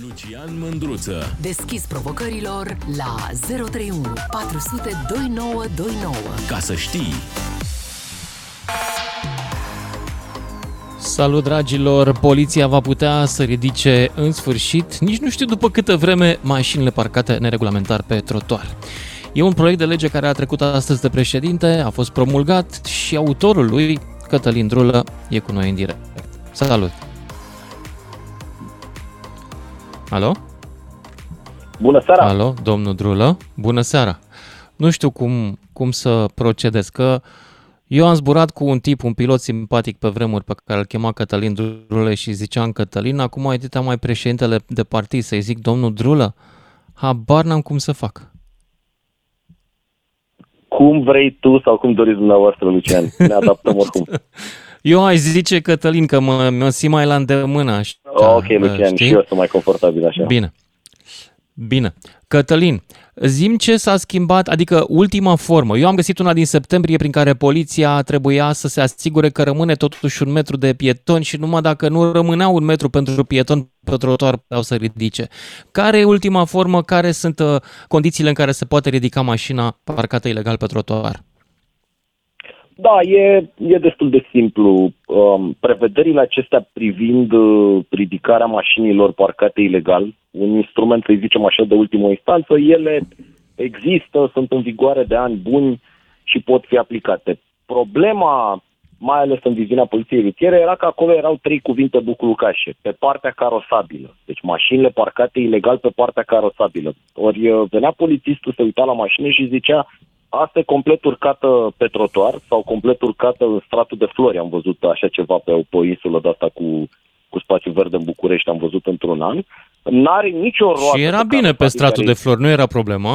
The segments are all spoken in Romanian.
Lucian Mândruță. Deschis provocărilor la 031 400 2929. Ca să știi. Salut dragilor! Poliția va putea să ridice în sfârșit, nici nu știu după câtă vreme, mașinile parcate neregulamentar pe trotuar. E un proiect de lege care a trecut astăzi de președinte, a fost promulgat și autorul lui, Cătălin Drulă, e cu noi în direct. Salut! Alo? Bună seara! Alo, domnul Drulă? Bună seara! Nu știu cum, cum să procedez, că eu am zburat cu un tip, un pilot simpatic pe vremuri pe care îl chema Cătălin Drulă și ziceam Cătălin, acum ai mai președintele de partid să-i zic domnul Drulă? Habar n-am cum să fac. Cum vrei tu sau cum doriți dumneavoastră, Lucian. Ne adaptăm oricum. Eu aș zice, Cătălin, că mă, mă simt mai la îndemână. Așa, ok, Lucian, știi? și eu sunt mai confortabil așa. Bine. Bine. Cătălin, zim ce s-a schimbat, adică ultima formă. Eu am găsit una din septembrie prin care poliția trebuia să se asigure că rămâne totuși un metru de pieton și numai dacă nu rămânea un metru pentru pieton pe trotuar puteau să ridice. Care e ultima formă? Care sunt uh, condițiile în care se poate ridica mașina parcată ilegal pe trotuar? Da, e, e destul de simplu. Um, prevederile acestea privind uh, ridicarea mașinilor parcate ilegal, un instrument, să zicem așa, de ultimă instanță, ele există, sunt în vigoare de ani buni și pot fi aplicate. Problema, mai ales în viziunea poliției rutiere, era că acolo erau trei cuvinte buclucașe, pe partea carosabilă. Deci mașinile parcate ilegal pe partea carosabilă. Ori uh, venea polițistul, se uita la mașină și zicea, Asta e complet urcată pe trotuar sau complet urcată în stratul de flori. Am văzut așa ceva pe o insulă de asta cu, cu spațiu verde în București, am văzut într-un an. N-are nicio roată. Și era bine pe stratul de flori, nu era problemă?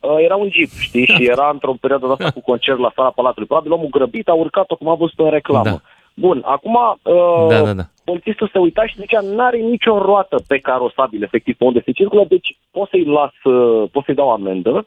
Uh, era un jeep, știi, și era într-o perioadă de asta cu concert la sala Palatului. Probabil omul grăbit a urcat-o cum a văzut în reclamă. Da. Bun, acum uh, da, da, da. polițistul se uita și zicea, n-are nicio roată pe carosabil, efectiv, pe unde se circulă, deci pot să-i las, uh, pot să-i dau amendă,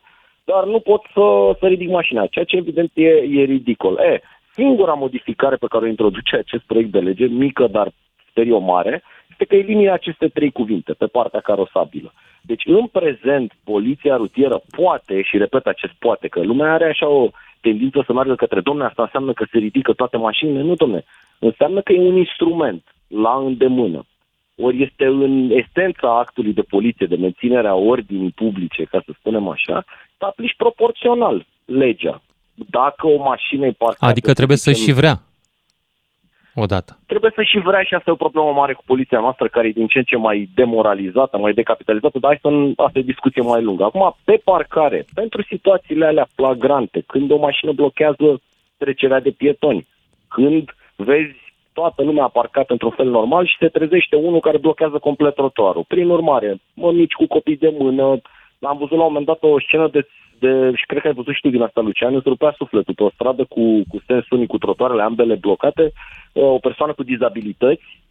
dar nu pot să, să ridic mașina, ceea ce evident e, e ridicol. E, singura modificare pe care o introduce acest proiect de lege, mică, dar sper eu mare, este că elimină aceste trei cuvinte pe partea carosabilă. Deci, în prezent, poliția rutieră poate, și repet acest poate, că lumea are așa o tendință să meargă către, domne, asta înseamnă că se ridică toate mașinile. Nu, domne, înseamnă că e un instrument la îndemână ori este în esența actului de poliție, de menținerea ordinii publice, ca să spunem așa, să aplici proporțional legea. Dacă o mașină e parcată... Adică trebuie să și vrea odată. Trebuie să și vrea și asta e o problemă mare cu poliția noastră, care e din ce în ce mai demoralizată, mai decapitalizată, dar asta, asta e discuție mai lungă. Acum, pe parcare, pentru situațiile alea flagrante, când o mașină blochează trecerea de pietoni, când vezi toată lumea a parcat într-un fel normal și se trezește unul care blochează complet trotuarul. Prin urmare, mici cu copii de mână, am văzut la un moment dat o scenă de, de și cred că ai văzut și tu din asta, Lucian, îți rupea sufletul pe o stradă cu, cu sens unic, cu trotuarele ambele blocate, uh, o persoană cu dizabilități,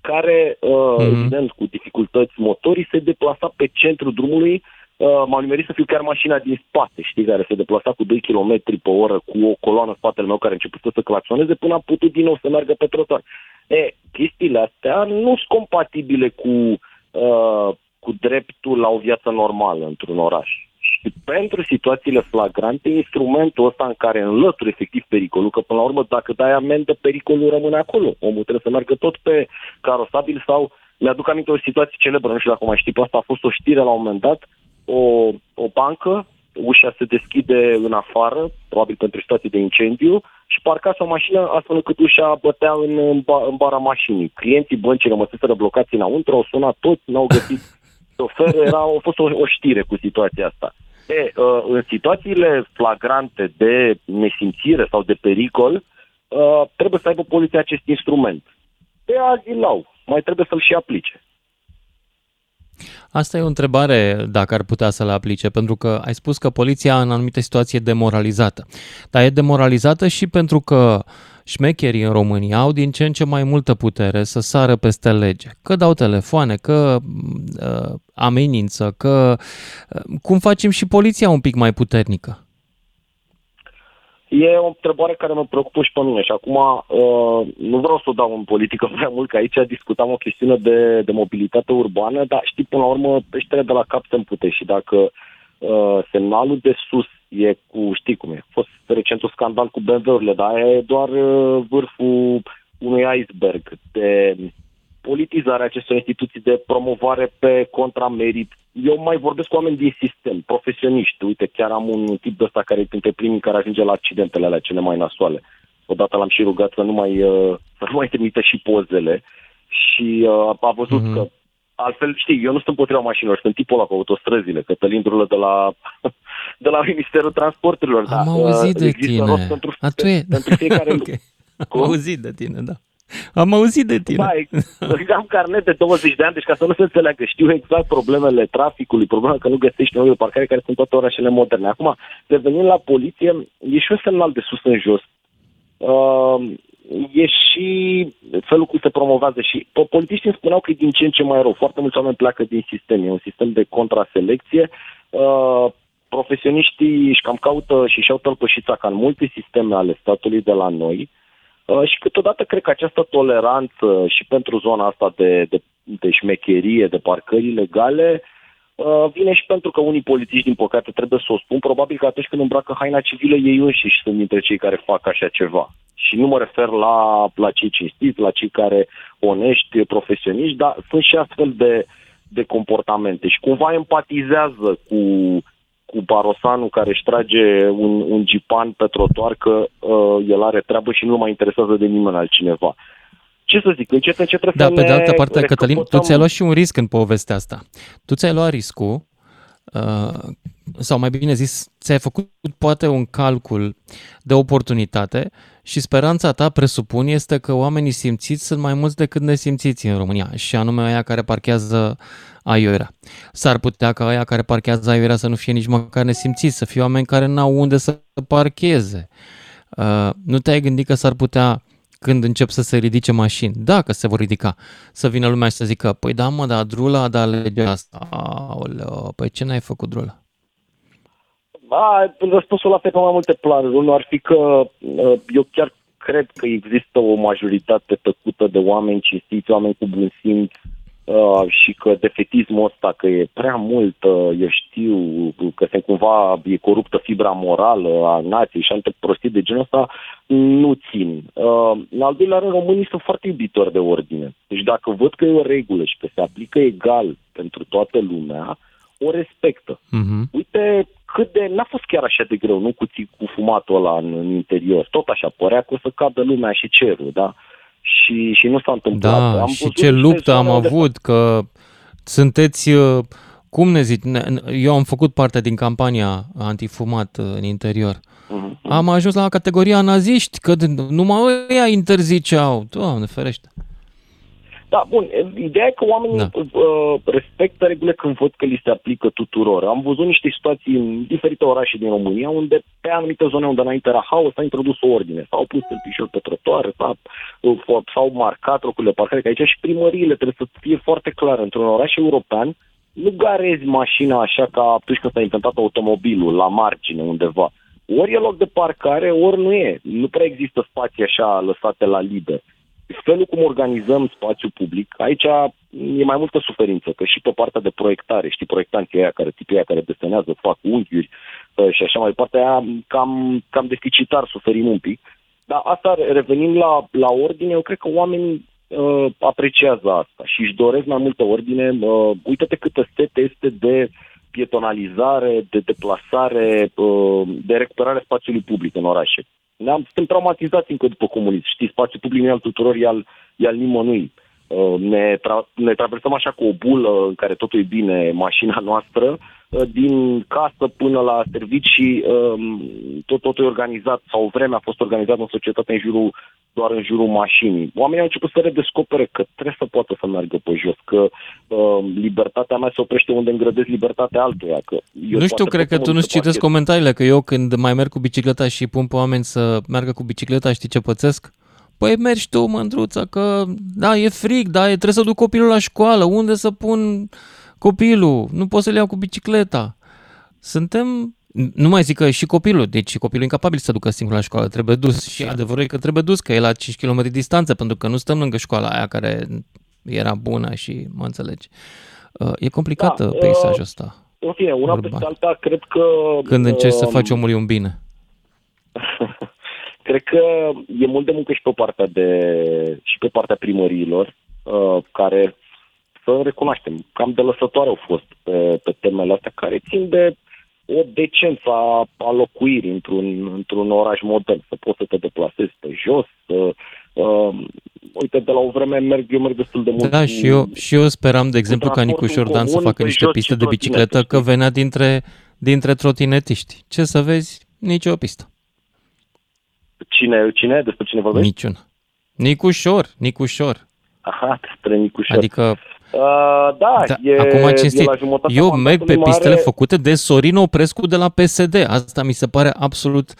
care, mm-hmm. evident, cu dificultăți motorii, se deplasa pe centrul drumului uh, m-am nimerit să fiu chiar mașina din spate, știi, care se deplasa cu 2 km pe oră cu o coloană în spatele meu care a început să claxoneze până am putut din nou să meargă pe trotuar. E, chestiile astea nu sunt compatibile cu, uh, cu dreptul la o viață normală într-un oraș. Și pentru situațiile flagrante, instrumentul ăsta în care înlături efectiv pericolul, că până la urmă dacă dai amendă, pericolul rămâne acolo. Omul trebuie să meargă tot pe carosabil sau mi-aduc aminte o situație celebră, nu știu dacă mai știi pe asta, a fost o știre la un moment dat, o, o bancă, ușa se deschide în afară, probabil pentru situații de incendiu, și parcase o mașină astfel încât ușa bătea în, în, în bara mașinii. Clienții băncii rămăseseră blocați înăuntru, au sunat toți, n-au găsit șoferul, era, a fost o, o știre cu situația asta. E, uh, în situațiile flagrante de nesimțire sau de pericol, uh, trebuie să aibă poliția acest instrument. Pe azi l-au, mai trebuie să-l și aplice. Asta e o întrebare dacă ar putea să le aplice, pentru că ai spus că poliția în anumite situații e demoralizată. Dar e demoralizată și pentru că șmecherii în România au din ce în ce mai multă putere să sară peste lege. Că dau telefoane, că uh, amenință, că... Uh, cum facem și poliția un pic mai puternică? E o întrebare care mă preocupă și pe mine și acum uh, nu vreau să o dau în politică prea mult, că aici discutam o chestiune de, de mobilitate urbană, dar știi, până la urmă, peștele de la cap se împute și dacă uh, semnalul de sus e cu, știi cum e, a fost recent un scandal cu BMW-urile, dar e doar uh, vârful unui iceberg de politizarea acestor instituții de promovare pe contramerit. Eu mai vorbesc cu oameni din sistem, profesioniști. Uite, chiar am un tip de ăsta care e printre primii care ajunge la accidentele alea cele mai nasoale. Odată l-am și rugat să nu mai, uh, să nu mai trimită și pozele și uh, a văzut mm-hmm. că altfel, știi, eu nu sunt împotriva mașinilor, sunt tipul ăla cu autostrăzile, Cătălin Drulă de la, de la Ministerul Transporturilor. Am da, auzit uh, de există tine. rost Pentru, A, tu e... pentru fiecare okay. Am auzit de tine, da. Am auzit de tine. Da, exact. am carnet de 20 de ani, deci ca să nu se înțeleagă, știu exact problemele traficului, problema că nu găsești noi de parcare care sunt toate orașele moderne. Acum, revenind la poliție, e și un semnal de sus în jos. Uh, e și felul cum se promovează și politicienii spuneau că e din ce în ce mai rău. Foarte mulți oameni pleacă din sistem. E un sistem de contraselecție. Uh, profesioniștii își cam caută și și-au tălpășița ca în multe sisteme ale statului de la noi. Uh, Uh, și câteodată cred că această toleranță și pentru zona asta de, de, de șmecherie, de parcări legale, uh, vine și pentru că unii polițiști, din păcate, trebuie să o spun, probabil că atunci când îmbracă haina civilă, ei înșiși sunt dintre cei care fac așa ceva. Și nu mă refer la, la cei cinstiți, la cei care onești, profesioniști, dar sunt și astfel de, de comportamente. Și cumva empatizează cu cu Barosanu care își trage un, un gipan pe trotuar că uh, el are treabă și nu mai interesează de nimeni altcineva. Ce să zic, încet, încet trebuie da, să pe de altă parte, recăpătăm... Cătălin, tu ți-ai luat și un risc în povestea asta. Tu ți-ai luat riscul, uh, sau mai bine zis, ți-ai făcut poate un calcul de oportunitate și speranța ta, presupun, este că oamenii simțiți sunt mai mulți decât nesimțiți în România, și anume aia care parchează aiurea. S-ar putea ca aia care parchează aiurea să nu fie nici măcar nesimțiți, să fie oameni care n-au unde să parcheze. Uh, nu te-ai gândit că s-ar putea când încep să se ridice mașini, dacă se vor ridica, să vină lumea și să zică, păi da mă, dar drula a dat legea asta. Aoleo, păi ce n-ai făcut drula? Da, răspunsul la pe mai multe planuri. Unul ar fi că uh, eu chiar cred că există o majoritate tăcută de oameni cinstiți, oameni cu bun simț, Uh, și că defetismul ăsta, că e prea mult, uh, eu știu, că se cumva e coruptă fibra morală a nației și alte prostii de genul ăsta, nu țin. Uh, în al doilea rând, românii sunt foarte iubitori de ordine. Deci dacă văd că e o regulă și că se aplică egal pentru toată lumea, o respectă. Uh-huh. Uite cât de... N-a fost chiar așa de greu, nu cu, cu fumatul ăla în, în interior. Tot așa, părea că o să cadă lumea și cerul, da? și, și nu s-a întâmplat. Da, am și ce luptă am avut, de... că sunteți, uh, cum ne zic, eu am făcut parte din campania antifumat uh, în interior. Uh-huh. Am ajuns la categoria naziști, că numai ăia interziceau. Doamne, ferește. Da, bun. Ideea e că oamenii da. uh, respectă regulile când văd că li se aplică tuturor. Am văzut niște situații în diferite orașe din România unde pe anumite zone unde înainte era haos s-a introdus o ordine. S-au pus tâlpișori pe trotuare, uh, s-au marcat locurile parcare, că aici și primăriile trebuie să fie foarte clare. Într-un oraș european nu garezi mașina așa ca atunci când s-a inventat automobilul, la margine undeva. Ori e loc de parcare, ori nu e. Nu prea există spații așa lăsate la liber felul cum organizăm spațiul public, aici e mai multă suferință, că și pe partea de proiectare, știi, proiectanții aia care, tipii aia care desenează, fac unghiuri uh, și așa mai departe, aia cam, cam deficitar suferim un pic. Dar asta, revenind la, la ordine, eu cred că oamenii uh, apreciază asta și își doresc mai multă ordine. Uh, uite-te câtă sete este de pietonalizare, de deplasare, uh, de recuperare spațiului public în orașe. Ne-am, suntem traumatizați încă după comunism. Știți, spațiul public nu e al tuturor, e al, e al nimănui. Uh, ne, tra- ne traversăm așa cu o bulă în care totul e bine, mașina noastră, uh, din casă până la servicii, um, tot, totul e organizat, sau o vreme a fost organizat în societate în jurul, doar în jurul mașinii. Oamenii au început să redescopere că trebuie să poată să meargă pe jos, că uh, libertatea mea se oprește unde îngrădesc libertatea altuia. Că eu nu știu, cred că tu nu-ți citesc comentariile, că eu când mai merg cu bicicleta și pun pe oameni să meargă cu bicicleta, știi ce pățesc? Păi mergi tu, mândruța, că da, e frig, da, trebuie să duc copilul la școală, unde să pun copilul? Nu pot să-l iau cu bicicleta. Suntem Nu mai zic că și copilul, deci copilul incapabil să ducă singur la școală, trebuie dus și adevărul e că trebuie dus, că e la 5 km distanță, pentru că nu stăm lângă școala aia care era bună și mă înțelegi. Uh, e complicat da, peisajul ăsta. În fine, una urban. peste alta, cred că... Când încerci uh, să faci omului un bine. cred că e mult de muncă și pe partea, de, și pe partea primăriilor, uh, care, să recunoaștem, cam de lăsătoare au fost pe, pe temele astea, care țin de o decență a, a locuirii într-un, într-un oraș modern, să poți să te deplasezi pe jos, să, uh, uite, de la o vreme merg, eu merg destul de mult. Da, și eu, și eu speram, de exemplu, ca Nicu Șordan să facă niște piste de bicicletă, că venea dintre, dintre trotinetiști. Ce să vezi? Nici o pistă. Cine, cine? Despre cine vorbești? Niciuna. Nicușor, Nicușor. Aha, despre Nicușor. Adică Uh, da, da, e, acum cinstit, e la eu merg pe pistele mare... făcute de Sorin Oprescu de la PSD. Asta mi se pare absolut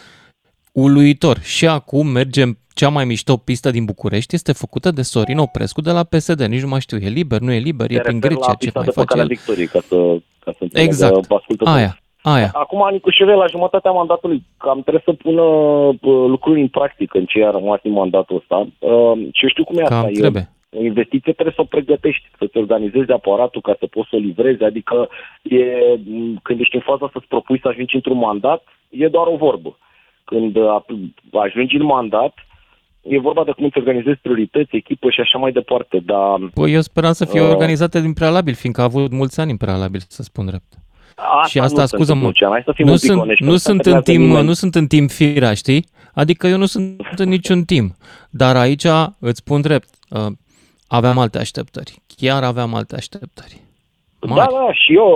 uluitor. Și acum mergem, cea mai mișto pistă din București este făcută de Sorin Oprescu de la PSD. Nici nu mai știu, e liber, nu e liber, e prin Grecia, ce mai face el? Victoriei, ca să, ca să exact, aia. Aia. Acum Nicușeve, la jumătatea mandatului, cam trebuie să pună lucruri în practică în ce a rămas din mandatul ăsta. Uh, și eu știu cum e cam asta. Trebuie. O investiție trebuie să o pregătești, să-ți organizezi aparatul ca să poți să o livrezi, adică e, când ești în faza să-ți propui să ajungi într-un mandat, e doar o vorbă. Când ajungi în mandat, e vorba de cum îți organizezi priorități, echipă și așa mai departe, dar... Păi eu speram să fie uh, organizate din prealabil, fiindcă a avut mulți ani în prealabil, să spun drept. Asta și asta, scuză-mă, nu, sunt, nu, sunt în timp, nu sunt în timp firea, știi? Adică eu nu sunt în niciun timp. Dar aici îți spun drept, uh, aveam alte așteptări. Chiar aveam alte așteptări. Mari. Da, da, și eu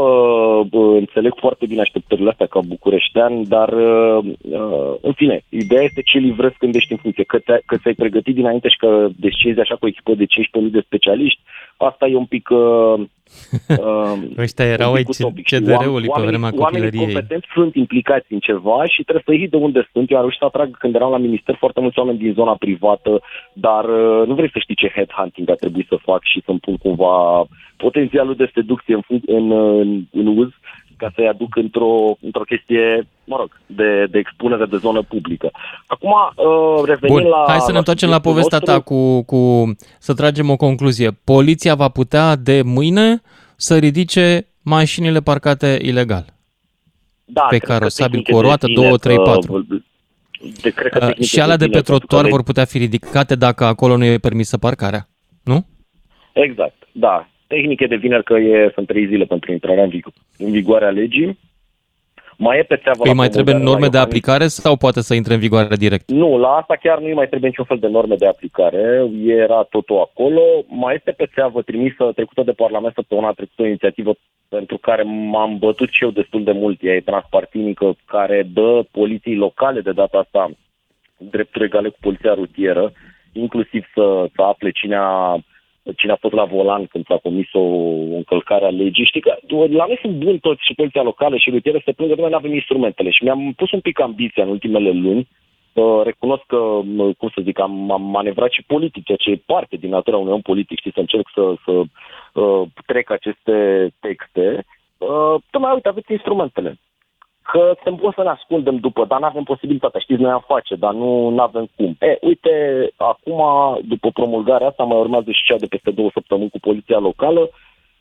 uh, înțeleg foarte bine așteptările astea ca bucureștean, dar, uh, uh, în fine, ideea este ce livrezi când ești în funcție. Că, te, că ți-ai pregătit dinainte și că descezi așa cu o echipă de 15.000 de specialiști, asta e un pic... Uh, uh, Ăștia erau aici CDR-ului pe vremea copilăriei. Oamenii competenți sunt implicați în ceva și trebuie să ieși de unde sunt. Eu am reușit să atrag când eram la minister foarte mulți oameni din zona privată, dar uh, nu vrei să știi ce headhunting a trebuit să fac și să-mi pun cumva potențialul de seducție în, în, în, în uz ca să-i aduc într-o, într-o chestie, mă rog, de, de expunere de zonă publică. Acum, uh, revenim Bun. la... Hai să ne întoarcem la povestea nostru. ta cu, cu, să tragem o concluzie. Poliția va putea de mâine să ridice mașinile parcate ilegal. Da, pe carosabil cu o roată, 2, 3, 4. De, cred că uh, și alea de pe trotuar vor putea fi ridicate dacă acolo nu e permisă parcarea, nu? Exact, da tehnice de vineri că e, sunt trei zile pentru intrarea în, vig- în vigoare a legii. Mai e pe țeavă Păi mai trebuie norme de aplicare sau poate să intre în vigoare direct? Nu, la asta chiar nu mai trebuie niciun fel de norme de aplicare. Era totul acolo. Mai este pe țeavă trimisă, trecută de Parlament săptămâna trecută o inițiativă pentru care m-am bătut și eu destul de mult. Ea e transpartinică, care dă poliției locale de data asta drepturi egale cu poliția rutieră, inclusiv să, să afle cine a cine a fost la volan când s-a comis o încălcare a legii. Știi că la noi sunt buni toți și poliția locală și rutieră se plângă, noi nu avem instrumentele și mi-am pus un pic ambiția în ultimele luni. Uh, recunosc că, cum să zic, am, am manevrat și politic, ceea ce e parte din natura unui om politic, știi, să încerc să, să uh, trec aceste texte. Uh, tocmai, uite, aveți instrumentele că suntem buni să ne ascundem după, dar nu avem posibilitatea. Știți, noi am face, dar nu avem cum. E, uite, acum, după promulgarea asta, mai urmează și cea de peste două săptămâni cu poliția locală,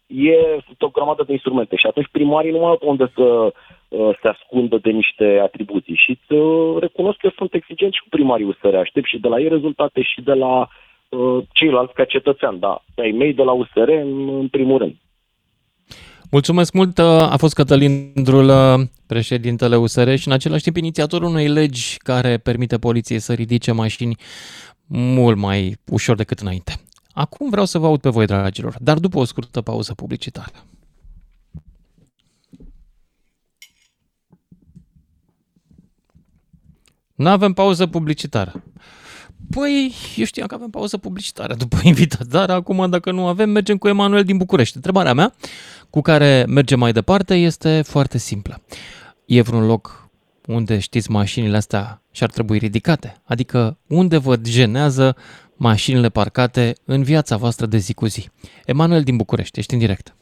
e sunt o grămadă de instrumente și atunci primarii nu mai au unde să uh, se ascundă de niște atribuții și îți uh, recunosc că sunt exigent și cu primarii USR, aștept și de la ei rezultate și de la uh, ceilalți ca cetățean, da, ai mei de la USR în, în primul rând. Mulțumesc mult, uh, a fost Cătălin Drulă, președintele USR și în același timp inițiatorul unei legi care permite poliției să ridice mașini mult mai ușor decât înainte. Acum vreau să vă aud pe voi, dragilor, dar după o scurtă pauză publicitară. Nu avem pauză publicitară. Păi, eu știam că avem pauză publicitară după invitat, dar acum dacă nu avem, mergem cu Emanuel din București. Întrebarea mea, cu care mergem mai departe, este foarte simplă. E vreun loc unde știți mașinile astea și-ar trebui ridicate? Adică unde vă genează mașinile parcate în viața voastră de zi cu zi? Emanuel din București, ești în direct.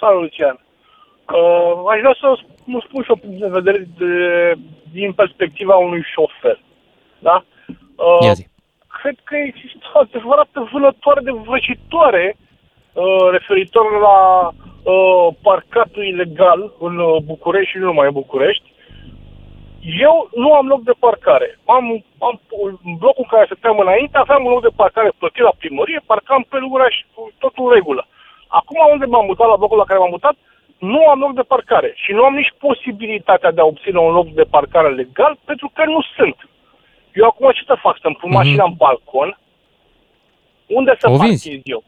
Salut, Lucian. Uh, aș vrea să nu spun și o punct de vedere de, din perspectiva unui șofer. Da? Uh, Ia zi. cred că există o adevărată vânătoare de vrăjitoare uh, referitor la uh, parcatul ilegal în uh, București și nu numai în București. Eu nu am loc de parcare. Am, am în blocul în care stăteam înainte, aveam un loc de parcare plătit la primărie, parcam pe lura și cu totul în regulă. Acum unde m-am mutat, la blocul la care m-am mutat, nu am loc de parcare și nu am nici posibilitatea de a obține un loc de parcare legal pentru că nu sunt. Eu acum ce să fac? Să-mi pun Mhm. mașina în balcon? Unde să O vinzi. parchez eu?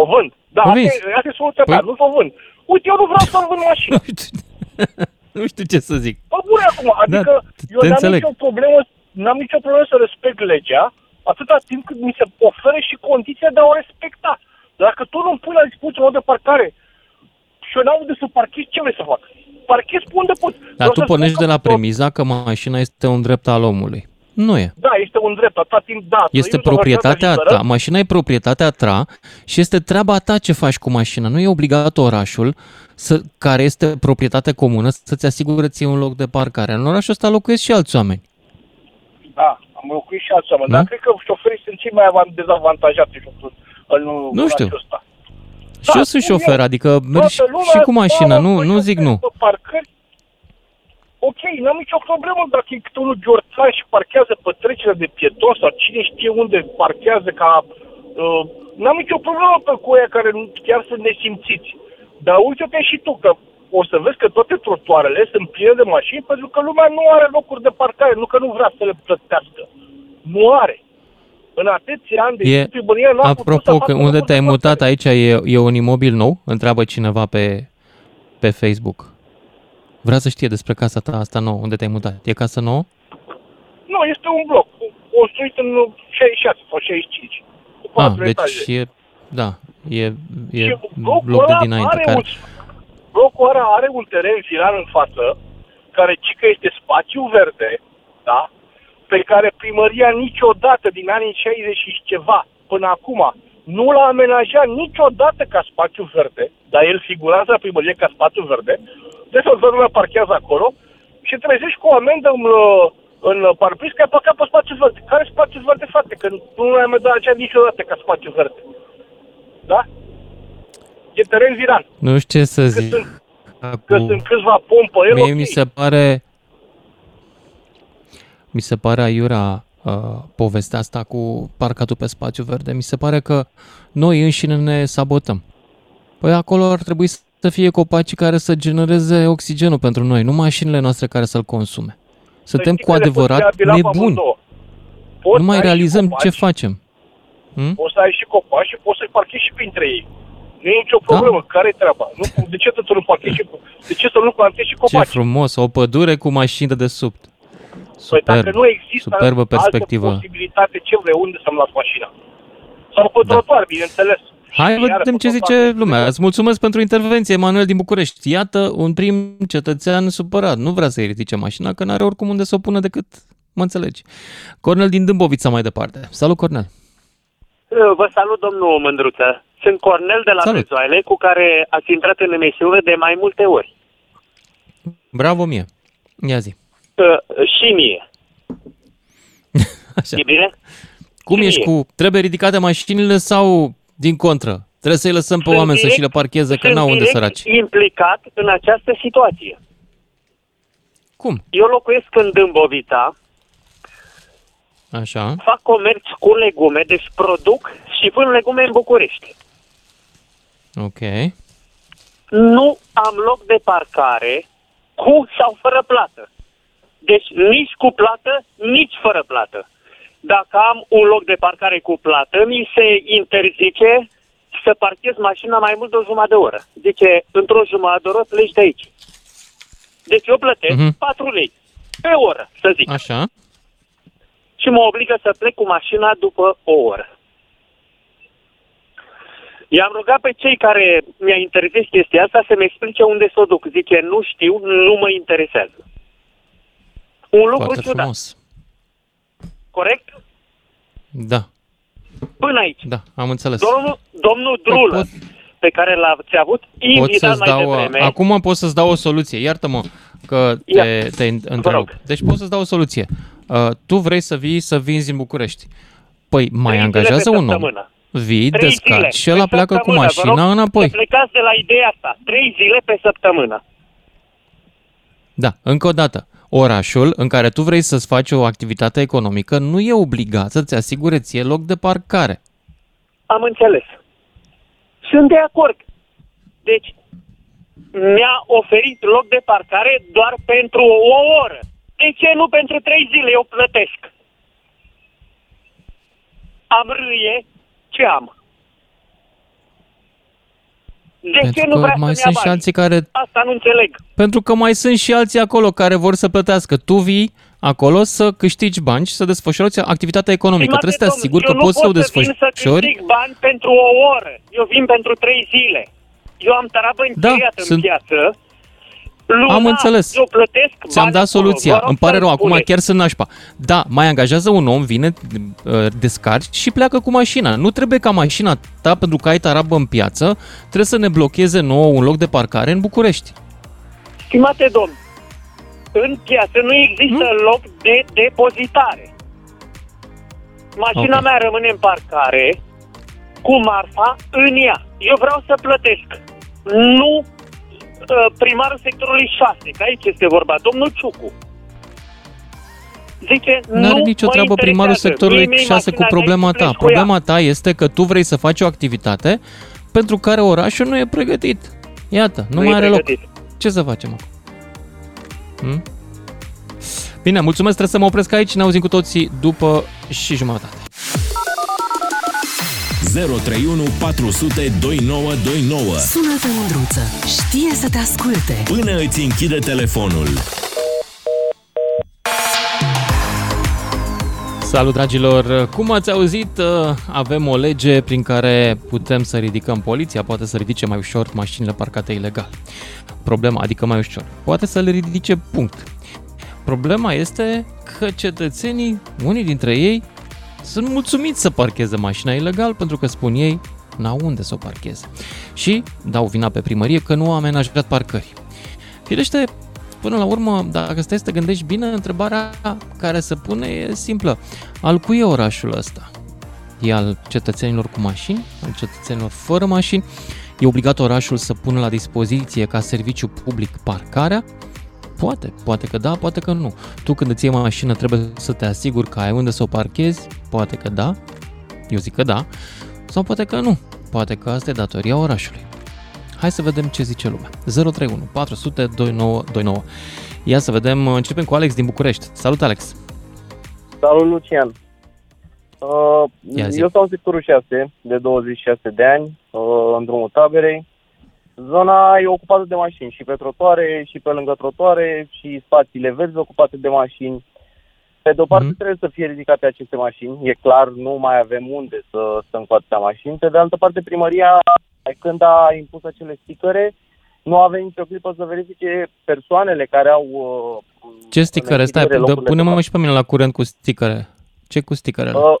O vând. Da, O asta vinzi. e, asta e soluția Păi- mea, nu o vând. Uite, eu nu vreau să vând mașina. Nu știu, nu știu ce să zic. Bă, bune acum, adică Da, te eu n-am înțeleg. nicio problemă, n-am nicio problemă să respect legea, atâta timp cât mi se oferă și condiția de a o respecta. Dacă tu nu-mi pui la dispoziție un loc de parcare și eu n-am unde să parchez, ce vrei să fac? Parchez pe unde pot. Dar Vreau tu să pornești spun de că la premiza că mașina este un drept al omului. Nu e. Da, este un drept, atâta timp, da. Este trăim într-o proprietatea societate ta, liberă. mașina e proprietatea ta și este treaba ta ce faci cu mașina. Nu e obligat orașul, să, care este proprietate comună, să-ți asigure ție un loc de parcare. În orașul ăsta locuiesc și alți oameni. Da, am locuit și alți oameni, Nu? dar cred că șoferii sunt cei mai avan- dezavantajați în, în Nu știu. orașul ăsta. Și eu sunt spun șofer, eu. adică merg și, Toată lumea și cu mașina, stă nu, pe nu zic nu. pe Parcări. Ok, n-am nicio problemă dacă e câte unul giorțan și parchează pe trecerea de pieton sau cine știe unde parchează ca... Uh, n-am nicio problemă pe cu aia care nu- chiar sunt nesimțiți. Dar uite-te și tu că o să vezi că toate trotuarele sunt pline de mașini pentru că lumea nu are locuri de parcare, nu că nu vrea să le plătească. Nu are. În atâția ani de E, primăria nu a putut să apropo, facă că unde locuri de te-ai mutat parcare. aici e, e un imobil nou? Întreabă cineva pe, pe Facebook. Vrea să știe despre casa ta asta nouă, unde te-ai mutat. E casă nouă? Nu, este un bloc construit în 66 sau 65. Cu Ah, patru etaje. deci e, da, e, e Și blocul loc de ăla dinainte. are Care... un, blocul ăla are un teren viral în față, care cică este spațiu verde, da? pe care primăria niciodată din anii 60 și ceva până acum nu l-a amenajat niciodată ca spațiu verde, dar el figurează la primărie ca spațiu verde, deci toată lumea parchează acolo și trezești cu o amendă în, uh, în parbriz că ai parcat pe spațiu verde. Care spațiu verde, frate? Că nu l-ai amenajat niciodată ca spațiu verde. Da? E teren viral. Nu știu ce să Că zic. sunt, că Acum- sunt câțiva pom pe el, Mie ok. mi se pare mi se pare aiurea uh, povestea asta cu parcatul pe spațiu verde. Mi se pare că noi înșine ne sabotăm. Păi acolo ar trebui să fie copacii care să genereze oxigenul pentru noi, nu mașinile noastre care să-l consume. Suntem Să cu știi că le poți adevărat avea pe nebuni. amândouă. Poți Nu mai să ai și realizăm copaci, ce facem. Hmm? Poți să ai și copaci și poți să-i parchezi și printre ei. Nu e nicio Da. problemă. Care e treaba? Nu, de ce să nu parchezi și, de ce să nu plantezi și Ce copaci? frumos, o pădure cu mașini de desubt. Păi dacă Superb. nu există superbă perspectivă. altă posibilitate, ce vrei, unde să-mi las mașina? Sau pe Da. trotuar, bineînțeles. Hai, Și iară vedem pe ce trotuar. zice lumea. Îți mulțumesc pentru intervenție, Emanuel din București. Iată, un prim cetățean supărat. Nu vrea să-i ridice mașina, că n-are oricum unde să o pună decât, mă înțelegi. Cornel din Dâmbovița mai departe. Salut, Cornel. Vă salut, domnul Mândruță. Sunt Cornel de la Salut. Bezoaile, cu care ați intrat în emisiune de mai multe ori. Bravo mie. Ia zi. Uh, și mie. Așa. E bine? Cum și ești mie. cu... Trebuie ridicate mașinile sau din contră? Trebuie să-i lăsăm pe Sunt oameni să direct- și le parcheze, că sunt n-au unde direct săraci. implicat în această situație. Cum? Eu locuiesc în Dâmbovița, Așa. fac comerț cu legume, deci produc și vând legume în București. Ok. Nu am loc de parcare cu sau fără plată. Deci nici cu plată, nici fără plată. Dacă am un loc de parcare cu plată, mi se interzice să parchez mașina mai mult de o jumătate de oră. Zice, într-o jumătate de oră pleci de aici. Deci eu plătesc Mhm. 4 lei pe oră, să zic. Așa. Și mă obligă să plec cu mașina după o oră. I-am rugat pe cei care mi-a interzis chestia asta să-mi explice unde să o duc. Zice, nu știu, nu mă interesează. Un lucru Foarte ciudat, frumos. Corect? Da, Până aici. da, am înțeles. Domnul, domnul Drulă, pot- pe care l-ați avut Pot invitat să-ți mai dau, devreme, acum pot să-ți dau o soluție. Iartă-mă, că te, Ia, te întrerup. rog. Deci pot să-ți dau o soluție. Uh, tu vrei să vii să vinzi în București. Păi mai Trei angajează zile pe un om. săptămână. Vii, Trei zile descarci și pe ăla pleacă cu săptămână, vă mașina rog înapoi. Să plecați de la ideea asta. Trei zile pe săptămână. Da, încă o dată. Orașul în care tu vrei să-ți faci o activitate economică nu e obligat să-ți asigure ție loc de parcare. Am înțeles. Sunt de acord. Deci, mi-a oferit loc de parcare doar pentru o oră. De ce nu pentru trei zile? Eu plătesc. Am râie, ce am? De ce Pentru nu că vrea mai să-mi ia sunt și bani? alții care Asta nu înțeleg. Pentru că mai sunt și alții acolo care vor să plătească. Tu vii acolo să câștigi bani și să desfășori activitatea economică. Stimate Trebuie să te domn, asiguri că eu nu poți să o pot să vin să desfășori. câștig bani pentru o oră. Eu vin pentru trei zile. Eu am tarabă închiriată în sunt- piață. Luna, Am înțeles. Eu plătesc Ți-am bani dat acolo. soluția. Vă rog Îmi pare să-mi rău, acum spuneți. chiar sunt nașpa. Da, mai angajează un om, vine, uh, descarci și pleacă cu mașina. Nu trebuie ca mașina ta, pentru că ai tarabă în piață, trebuie să ne blocheze nouă un loc de parcare în București. Stimate domn, în piață nu există loc de depozitare. Mașina Ok. mea rămâne în parcare cu marfa în ea. Eu vreau să plătesc. Nu uh, primarul sectorului 6, că aici este vorba, domnul Ciucu. Zice, Nu are nu nicio mă treabă primarul interesează. sectorului Mie mi-e 6 cu mașina de problema aici, ta. pleci cu ea. Problema ta este că tu vrei să faci o activitate pentru care orașul nu e pregătit. Iată, nu, Nu e mai are loc. pregătit. Ce să facem acum? Hmm? Bine, mulțumesc, trebuie să mă opresc aici, ne auzim cu toții după și jumătate. 031 400 2929 Sună-te, Mândruță. Știe să te asculte. Până îți închide telefonul. Salut, dragilor! Cum ați auzit, uh, avem o lege prin care putem să ridicăm poliția, poate să ridice mai ușor mașinile parcate ilegal. Problema, adică mai ușor, poate să le ridice punct. Problema este că cetățenii, unii dintre ei, sunt mulțumiți să parcheze mașina ilegal pentru că spun ei n-au unde să o parcheze. Și dau vina pe primărie că nu a amenajat parcări. Firește, până la urmă, dacă stai să te gândești bine, întrebarea care se pune e simplă. Al cui e orașul ăsta? E al cetățenilor cu mașini? Al cetățenilor fără mașini? E obligat orașul să pună la dispoziție ca serviciu public parcarea? Poate, poate că da, poate că nu. Tu când îți iei mașină trebuie să te asiguri că ai unde să o parchezi? Poate că da, eu zic că da, sau poate că nu. Poate că asta e datoria orașului. Hai să vedem ce zice lumea. 031 400 2929. Ia să vedem, începem cu Alex din București. Salut Alex! Salut, Lucian. Uh, Ia zi. eu stau în sectorul 6 de 26 de ani, uh, în drumul taberei. Zona e ocupată de mașini și pe trotoare, și pe lângă trotoare, și spațiile verzi ocupate de mașini. Pe de o parte Mhm. trebuie să fie ridicate aceste mașini, e clar, nu mai avem unde să stăm cu atâtea mașini. Pe de altă parte, primăria, când a impus acele sticăre, nu a venit nicio clipă să verifice persoanele care au... Uh, Ce sticăre? în Stai, închiriere dă- locurile de pune-mă și pe mine la curent cu sticăre. Ce cu sticărele? Uh,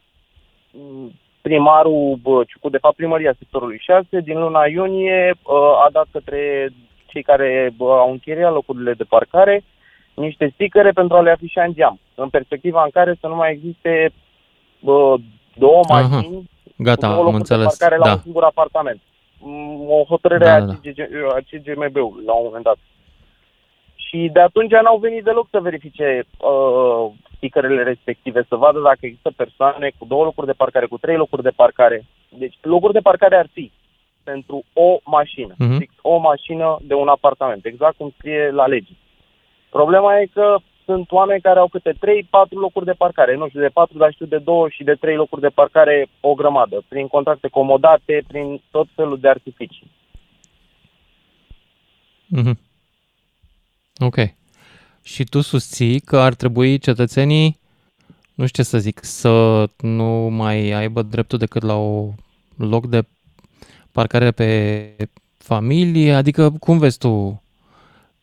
primarul bă, Ciucu, de fapt primăria sectorului 6, din luna iunie uh, a dat către cei care bă, au închiriat locurile de parcare niște sticăre pentru a le afișa în geam, în perspectiva în care să nu mai existe bă, două Aha, mașini Gata, cu două am locuri de înțeles. parcare la Da. un singur apartament. Mm, O hotărâre Da, a, da, da. CGG a CGMB-ului la un moment dat. Și de atunci n-au venit deloc să verifice uh, sticărele respective, să vadă dacă există persoane cu două locuri de parcare, cu trei locuri de parcare. Deci locuri de parcare ar fi pentru o mașină, Mhm. fix o mașină de un apartament, exact cum scrie la lege. Problema e că sunt oameni care au câte 3-4 locuri de parcare, nu știu de 4, dar știu de 2 și de 3 locuri de parcare o grămadă, prin contracte comodate, prin tot felul de artificii. Mhm. Ok. Și tu susții că ar trebui cetățenii, nu știu ce să zic, să nu mai aibă dreptul decât la o loc de parcare pe familie? Adică cum vezi tu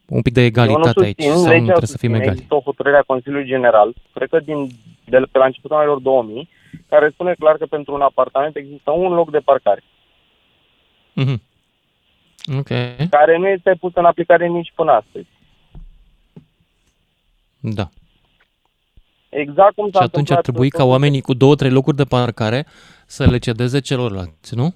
un pic de Eu egalitate nu aici susțin, sau nu legea trebuie să fim susține, egali? Există o hotărâre a Consiliului General, cred că din, de pe la începutul anilor 2000, care spune clar că pentru un apartament există un loc de parcare, Mhm. Ok. care nu este pus în aplicare nici până astăzi. Da. Exact cum s-a Și atunci ar întâmplat trebui tot ca oamenii cu două, trei locuri de parcare să le cedeze celorlalți, nu?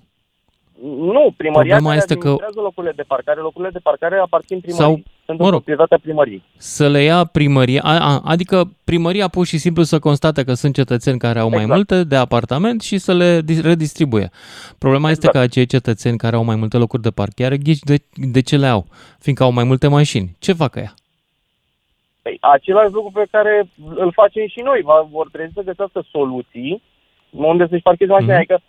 Nu, primăria Problema care este că- administrează locurile de parcare, locurile de parcare aparțin primăriei. Sau, sunt mă în rog. proprietatea primăriei. Să le ia primăria, a, a, adică primăria pur și simplu să constate că sunt cetățeni care au mai Exact. multe de apartament și să le dis- redistribuie. Problema este Exact. că acei cetățeni care au mai multe locuri de parcare, ghici de, de ce le au? Fiindcă au mai multe mașini. Ce fac ea? Păi, același lucru pe care îl facem și noi. Va, vor trebui să găsească soluții unde să-și parcheze mașina. Mhm. Adică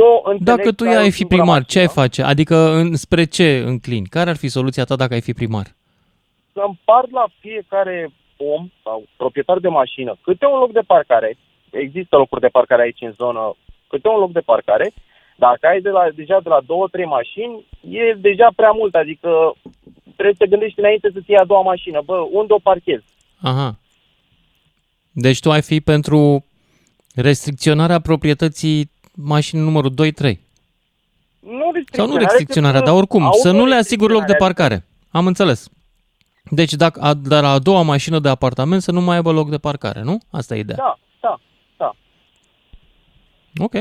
eu înțeleg Dacă tu că ai o ai fi singură primar, ce ai mașină, face? Adică în, spre ce înclini? Care ar fi soluția ta dacă ai fi primar? Să împart la fiecare om sau proprietar de mașină câte un loc de parcare. Există locuri de parcare aici în zonă, câte un loc de parcare. Dacă ai de la, deja de la două, trei mașini, e deja prea mult. Adică trebuie să te gândești înainte să-ți iei a doua mașină. Bă, unde o parchezi? Aha. Deci tu ai fi pentru restricționarea proprietății mașinii numărul 2-3. Nu Sau restricționarea, nu restricționarea, dar oricum, să nu le asiguri loc de parcare. Am înțeles. Deci dacă a, dar la a doua mașină de apartament să nu mai aibă loc de parcare, nu? Asta e ideea. Da, da, da. Ok.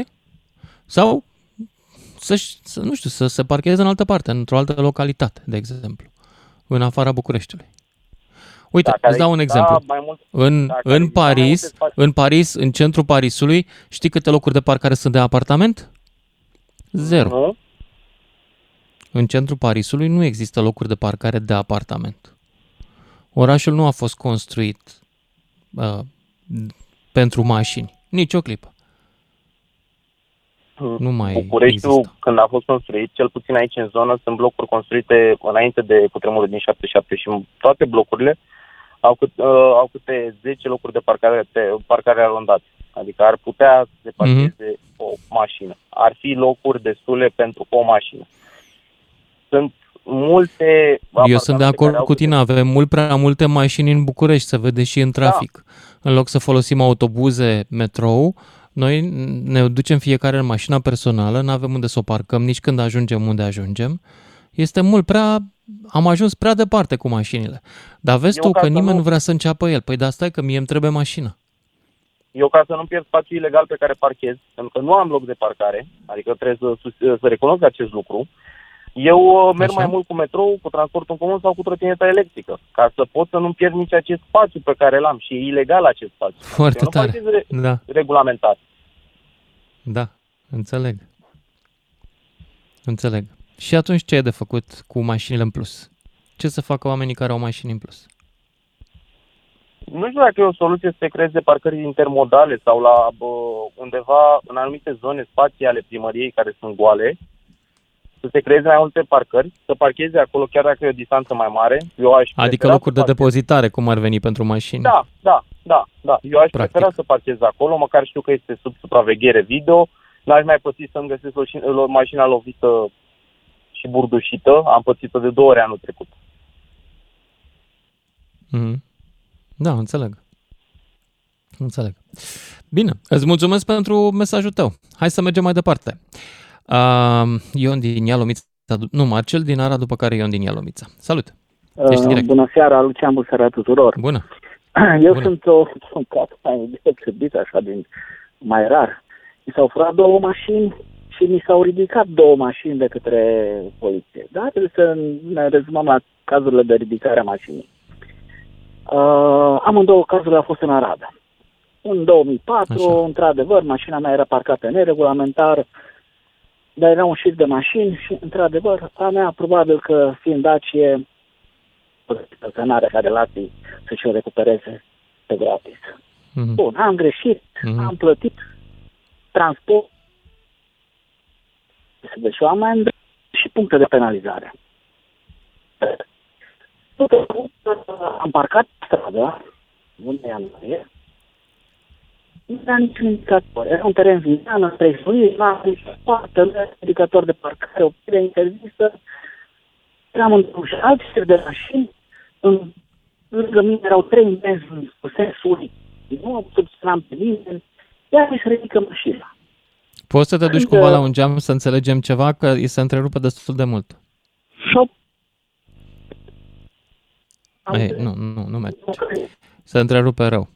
Sau să, să, nu știu, să se parcheze în altă parte, într-o altă localitate, de exemplu, în afara Bucureștiului. Uite, Dacă îți dau ar un exista exemplu. Mai mult, În, Dacă ar în exista mai Paris, multe spații- în Paris, în centrul Parisului, știi câte locuri de parcare sunt de apartament? Zero. Nu? În centrul Parisului nu există locuri de parcare de apartament. Orașul nu a fost construit uh, pentru mașini. Nici o clipă. Nu mai Bucureștiul, există. când a fost construit, cel puțin aici în zonă, sunt blocuri construite înainte de cutremurul din 77 și toate blocurile au, cât, uh, au câte 10 locuri de parcare, de parcare arondate. Adică ar putea să se parcheze Mhm. o mașină. Ar fi locuri destule pentru o mașină. Sunt multe Eu sunt de apartamente acord care au cu tine, avem mult prea multe mașini în București, se vede și în trafic. În loc să folosim autobuze, metrou, noi ne ducem fiecare în mașina personală, nu avem unde să o parcăm nici când ajungem unde ajungem. Este mult prea... Am ajuns prea departe cu mașinile. Dar vezi Eu tu ca că să nimeni nu- nu vrea să înceapă el. Păi da, stai că mie îmi trebuie mașină. Eu ca să nu pierd spațiu ilegal pe care parchez, pentru că nu am loc de parcare, adică trebuie să, sus- să recunosc acest lucru, eu uh, merg Așa. mai mult cu metrou, cu transportul în comun sau cu trotineta electrică, ca să pot să nu pierd nici acest spațiu pe care l-am și e ilegal acest spațiu. Foarte eu nu tare. parchez re- Da, regulamentat. Da, înțeleg. Înțeleg. Și atunci ce e de făcut cu mașinile în plus? Ce să facă oamenii care au mașini în plus? Nu știu dacă e o soluție să se creeze parcări intermodale sau la bă, undeva în anumite zone, spații ale primăriei care sunt goale, să se creeze mai multe parcări, să parcheze acolo chiar dacă e o distanță mai mare. Eu aș Adică prefera locuri să de parchez- depozitare, cum ar veni pentru mașini. Da, da, da, da. Eu aș Practic. prefera să parchez acolo, măcar știu că este sub supraveghere video. N-aș mai păți să-mi găsesc o, șin- o mașina lovită și burdușită. Am pățit-o de două ori anul trecut. Mhm. Da, înțeleg. Înțeleg. Bine, îți mulțumesc pentru mesajul tău. Hai să mergem mai departe. Uh, Ion din Ialomița, nu, Marcel din Ara, după care Ion din Ialomița. Salut! Ești Uh, direct. Bună seara, Lucian Busara tuturor. Bună! Eu Bună. sunt o, un caz mai deosebit, așa, din mai rar. Mi s-au furat două mașini și mi s-au ridicat două mașini de către poliție. Da, trebuie să ne rezumăm la cazurile de ridicare a mașinii. Uh, amândouă cazurile au fost în Arad. În 2004, Așa. într-adevăr, mașina mea era parcată neregulamentar, dar era un șir de mașini și, într-adevăr, a mea, probabil că fiind Dacie, că nu are ca relații să-și o recupereze pe gratis. Mhm. Bun, am greșit, Mhm. am plătit transport, deci o amendă și puncte de penalizare. Tot am parcat pe stradă, unde ianuarie, nu era niciun indicator. Era un teren vizian, în preisuit, nu am foarte indicator de parcare, oprire interzisă. Eram în și alți șir de mașini, în, lângă mine erau trei mezi cu sensul nu am putut să am pe nimeni, iar mi se ridică mașina. Poți să te duci Când, cumva uh, la un geam să înțelegem ceva, că îi se întrerupe destul de mult. Și Ei, nu, nu, nu merge. Se întrerupe rău.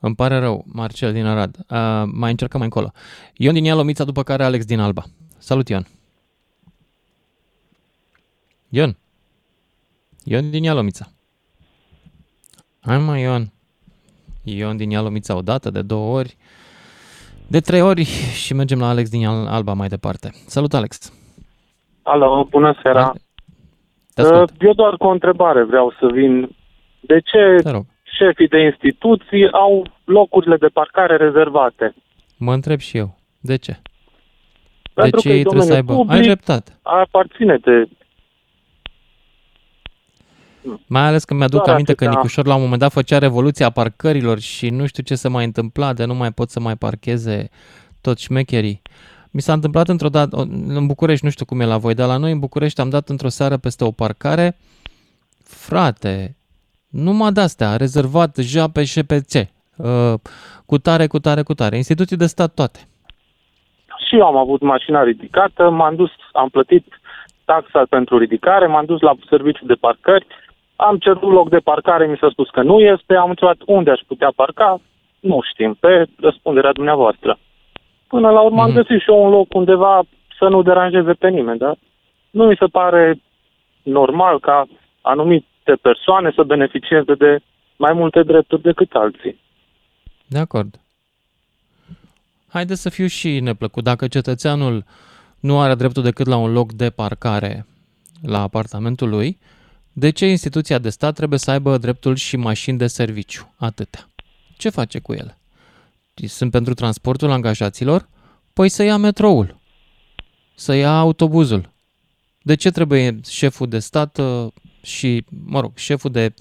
Îmi pare rău, Marcel din Arad. Uh, mai încercăm mai încolo. Ion din Ialomița, după care Alex din Alba. Salut, Ion. Ion. Ion din Ialomița. Hai mă, Ion. Ion din Ialomița o dată, de două ori, de trei ori și mergem la Alex din Alba mai departe. Salut, Alex. Alo, bună seara. Te ascult. Eu doar cu o întrebare vreau să vin. De ce Te rog. Șefii de instituții au locurile de parcare rezervate? Mă întreb și eu. De ce? Pentru ce că e ei trebuie să domeniul aibă... Ai public, dreptate. aparține de... Mai ales că mi-aduc Doar aminte că atâta. Nicușor la un moment dat făcea revoluția parcărilor și nu știu ce se mai întâmpla, de nu mai pot să mai parcheze toți șmecherii. Mi s-a întâmplat într-o dată, în București, nu știu cum e la voi, dar la noi în București am dat într-o seară peste o parcare, frate, numai de-astea, rezervat ja pe SPC, uh, cu tare, cu tare, cu tare, instituții de stat toate. Și eu am avut mașina ridicată, m-am dus, am plătit taxa pentru ridicare, m-am dus la serviciu de parcări, am cerut loc de parcare, mi s-a spus că nu este, am întrebat unde aș putea parca, nu știm, pe răspunderea dumneavoastră. Până la urmă am Mhm. găsit și eu un loc undeva să nu deranjeze pe nimeni, dar nu mi se pare normal ca anumite persoane să beneficieze de mai multe drepturi decât alții. De acord. Haideți să fiu și neplăcut. Dacă cetățeanul nu are dreptul decât la un loc de parcare la apartamentul lui, de ce instituția de stat trebuie să aibă dreptul și mașini de serviciu? Atâtea. Ce face cu ele? Sunt pentru transportul angajaților? Păi să ia metroul, să ia autobuzul. De ce trebuie șeful de stat uh, și, mă rog, șeful de,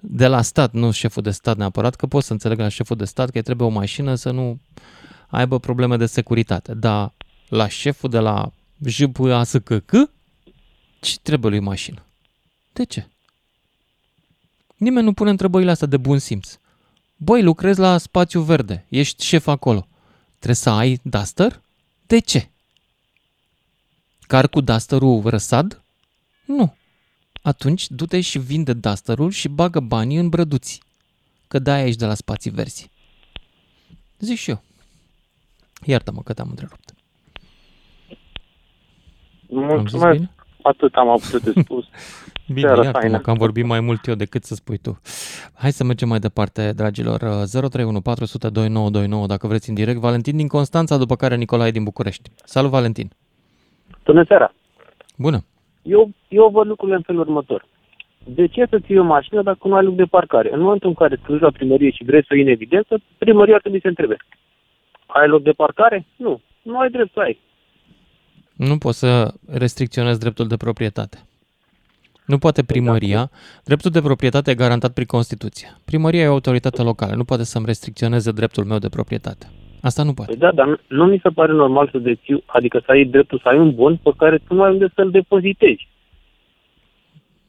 de la stat, nu șeful de stat neapărat, că pot să înțeleg la șeful de stat că îi trebuie o mașină să nu aibă probleme de securitate. Dar la șeful de la JPASCC, ce trebuie lui mașină? De ce? Nimeni nu pune întrebările astea de bun simț. Băi, lucrezi la spațiu verde, ești șef acolo. Trebuie să ai duster? De ce? Car cu dusterul răsad? Nu. Atunci du-te și vinde dusterul și bagă banii în brăduți. Că de-aia ești de la spații verzi. Zic și eu. Iartă-mă că te-am întrerupt. Am zis Mulțumesc, bine? atât am avut de spus. Bine, Seara iartă-mă faină. că am vorbit mai mult eu decât să spui tu. Hai să mergem mai departe, dragilor. 031 400 2929, dacă vreți în direct. Valentin din Constanța, după care Nicolae din București. Salut, Valentin! Bună seara! Bună! Eu, eu văd lucrurile în felul următor. De ce să ții o mașină dacă nu ai loc de parcare? În momentul în care tu la primărie și vrei să o iei în evidență, primăria ar trebui să întrebe. Ai loc de parcare? Nu. Nu ai drept să ai. Nu poți să restricționezi dreptul de proprietate. Nu poate primăria. Dreptul de proprietate e garantat prin Constituție. Primăria e o autoritate locală. Nu poate să-mi restricționeze dreptul meu de proprietate. Asta nu poate. Păi da, dar nu, nu mi se pare normal să deții, adică să ai dreptul să ai un bun pe care tu nu ai unde să-l depozitezi.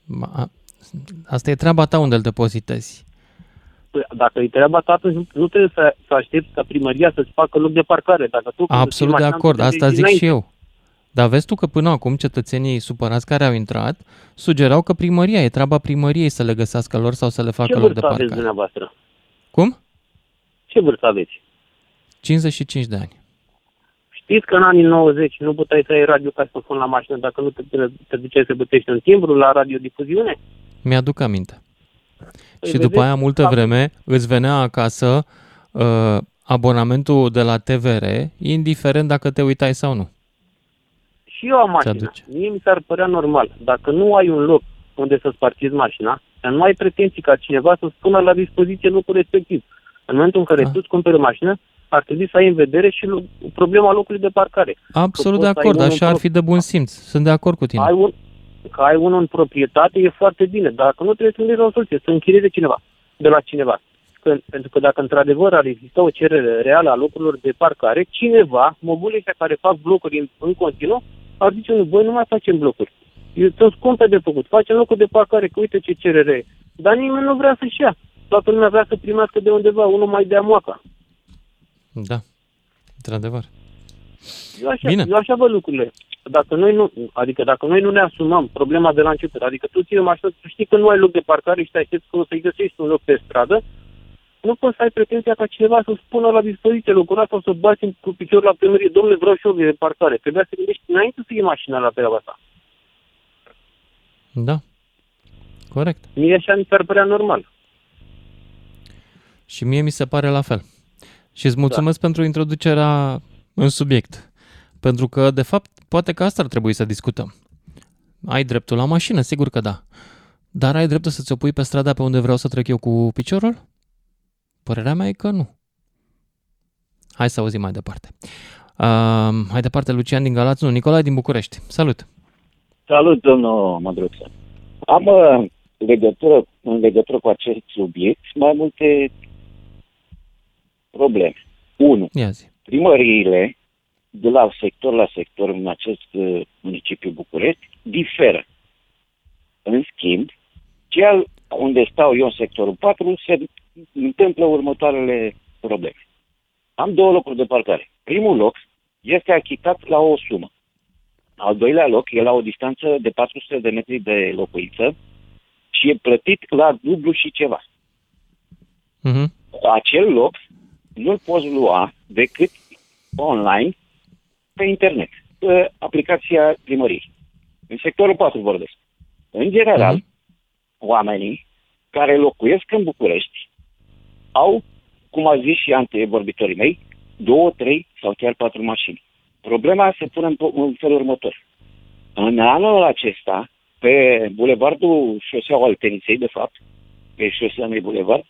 Ma- Asta e treaba ta unde îl depozitezi. Păi, dacă e treaba ta, atunci nu, nu trebuie să, să aștepți ca primăria să-ți facă loc de parcare. Dacă tu când îți iei Absolut de mașina, acord, tu asta plătești zic și dinainte. eu. Dar vezi tu că până acum cetățenii supărați care au intrat sugerau că primăria e treaba primăriei să le găsească lor sau să le Ce facă loc de vârstă aveți parcare. dumneavoastră? Cum? Ce vârstă aveți? 55 de ani. Știți că în anii 90 nu puteai să ai radiocasofon la mașină dacă nu te, te duceai să plătești un timbru la radiodifuziune? Mi-aduc aminte. Păi și după vedeți, aia multă acum- vreme îți venea acasă uh, abonamentul de la TVR, indiferent dacă te uitai sau nu. Și eu am mașină. aduce. Mie mi s-ar părea normal. Dacă nu ai un loc unde să-ți parchezi mașina, dar nu ai pretenții ca cineva să spună la dispoziție locul respectiv. În momentul în care Ah. tu îți cumperi o mașină, ar trebui să ai în vedere și lo- problema locului de parcare. Absolut Că de poți să ai acord, unul așa ar în fi de bun simț. Sunt de acord cu tine. Ai un, că ai unul în proprietate e foarte bine, dar dacă nu trebuie să gândești la o soluție, să închirieze cineva, de la cineva. Că, pentru că dacă într-adevăr ar exista o cerere reală a locurilor de parcare, cineva, mobile ăștia care fac blocuri în, în continuu, ar zice, nu, voi nu mai facem blocuri. Eu sunt scumpe de făcut, facem locuri de parcare, că uite ce cerere e. Dar nimeni nu vrea să-și ia. Toată lumea vrea să primească de undeva, unul mai de amoaca. Da, într-adevăr. Eu așa, Bine. eu așa văd lucrurile. dacă noi nu, adică dacă noi nu ne asumăm problema de la început, adică tu ții mașină, tu știi că nu ai loc de parcare și te aștepți că o să-i găsești un loc pe stradă, nu poți să ai pretenția ca cineva să spună la dispoziție locul ăsta sau să bați cu piciorul la primărie, domnule, vreau și eu de parcare. Trebuia să gândești înainte să iei mașina la treaba asta. Da. Corect. Mie așa mi s-ar părea normal. Și mie mi se pare la fel. Și îți mulțumesc da. pentru introducerea în subiect. Pentru că, de fapt, poate că asta ar trebui să discutăm. Ai dreptul la mașină, sigur că da. Dar ai dreptul să-ți opui pe strada pe unde vreau să trec eu cu piciorul? Părerea mea e că nu. Hai să auzim mai departe. Uh, hai departe, Lucian din Galați, nu, Nicolae din București. Salut! Salut, domnul Mădruță. Am uh, legătură, în legătură cu acest subiect mai multe probleme. Unu, Ia zi. primăriile de la sector la sector în acest uh, municipiu București diferă. În schimb, cel unde stau eu în sectorul 4 se întâmplă următoarele probleme. Am două locuri de parcare. Primul loc este achitat la o sumă. Al doilea loc e la o distanță de 400 de metri de locuință și e plătit la dublu și ceva. Uh-huh. Acel loc nu-l poți lua decât online pe internet, pe aplicația primăriei. În sectorul 4 vorbesc. În general, uh-huh. oamenii care locuiesc în București au, cum a zis și antevorbitorii mei, două, trei sau chiar patru mașini. Problema se pune în, în felul următor. În anul acesta, pe bulevardul șoseaua Alteniței, de fapt, pe șosea mei bulevard,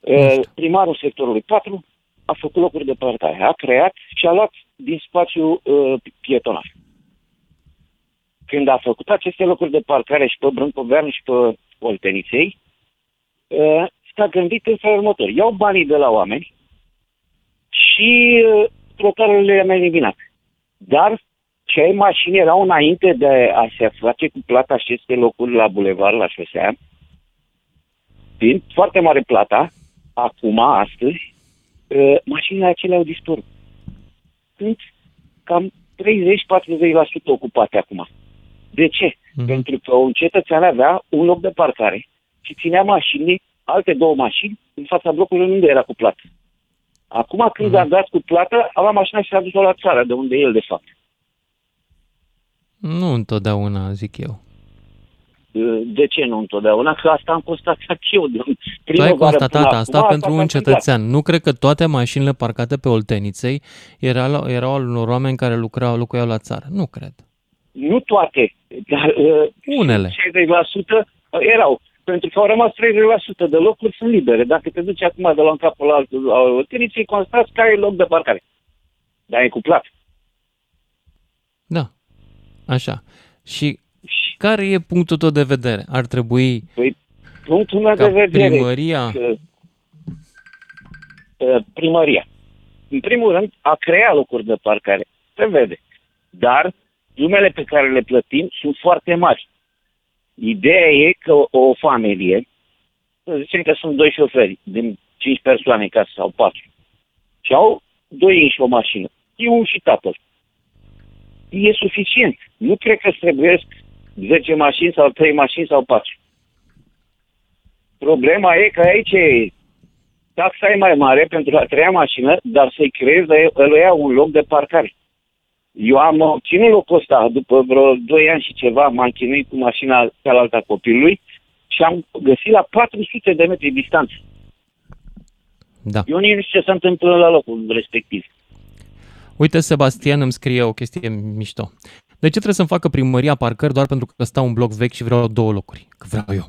uh, primarul sectorului 4 a făcut locuri de parcare, a creat și a luat din spațiu uh, pietonal. Când a făcut aceste locuri de parcare și pe Brâncovean și pe Olteniței, uh, s-a gândit în felul următor. Iau banii de la oameni și uh, trotuarele le-am eliminat. Dar ce mașini erau înainte de a se face cu plata aceste locuri la bulevard, la șosea, fiind foarte mare plata, acum, astăzi, uh, mașinile acelea au dispărut. Sunt cam 30-40% ocupate acum. De ce? Mm-hmm. Pentru că un cetățean avea un loc de parcare și ținea mașini, alte două mașini, în fața blocului unde era cu plată. Acum când mm-hmm. a dat cu plată, a luat mașina și s-a dus la țară, de unde e el, de fapt. Nu întotdeauna, zic eu. De ce nu întotdeauna? Că asta am constatat eu. De tu ai constatat asta acum, pentru un cetățean. Nu cred că toate mașinile parcate pe Olteniței erau, erau al unor oameni care lucrau, locuiau la țară. Nu cred. Nu toate, dar uh, Unele. 60% erau. Pentru că au rămas 30% de locuri sunt libere. Dacă te duci acum de la un capul la altul la Olteniței, constați că ai loc de parcare. Dar e cuplat. Da. Așa. Și care e punctul tău de vedere? Ar trebui Păi, punctul meu ca de vedere... primăria... Că, uh, primăria. În primul rând, a crea locuri de parcare. Se vede. Dar sumele pe care le plătim sunt foarte mari. Ideea e că o, o familie, să zicem că sunt doi șoferi din cinci persoane în casă sau patru, și au doi și o mașină, eu și tatăl. E suficient. Nu cred că trebuie 10 mașini sau 3 mașini sau 4. Problema e că aici e taxa e mai mare pentru a treia mașină, dar să-i creezi, îl ia un loc de parcare. Eu am obținut locul ăsta după vreo 2 ani și ceva, m-am chinuit cu mașina cealaltă a copilului și am găsit la 400 de metri distanță. Da. Eu nici nu știu ce se întâmplă la locul respectiv. Uite, Sebastian îmi scrie o chestie mișto. De ce trebuie să-mi facă primăria parcări doar pentru că stau un bloc vechi și vreau două locuri? Că vreau eu.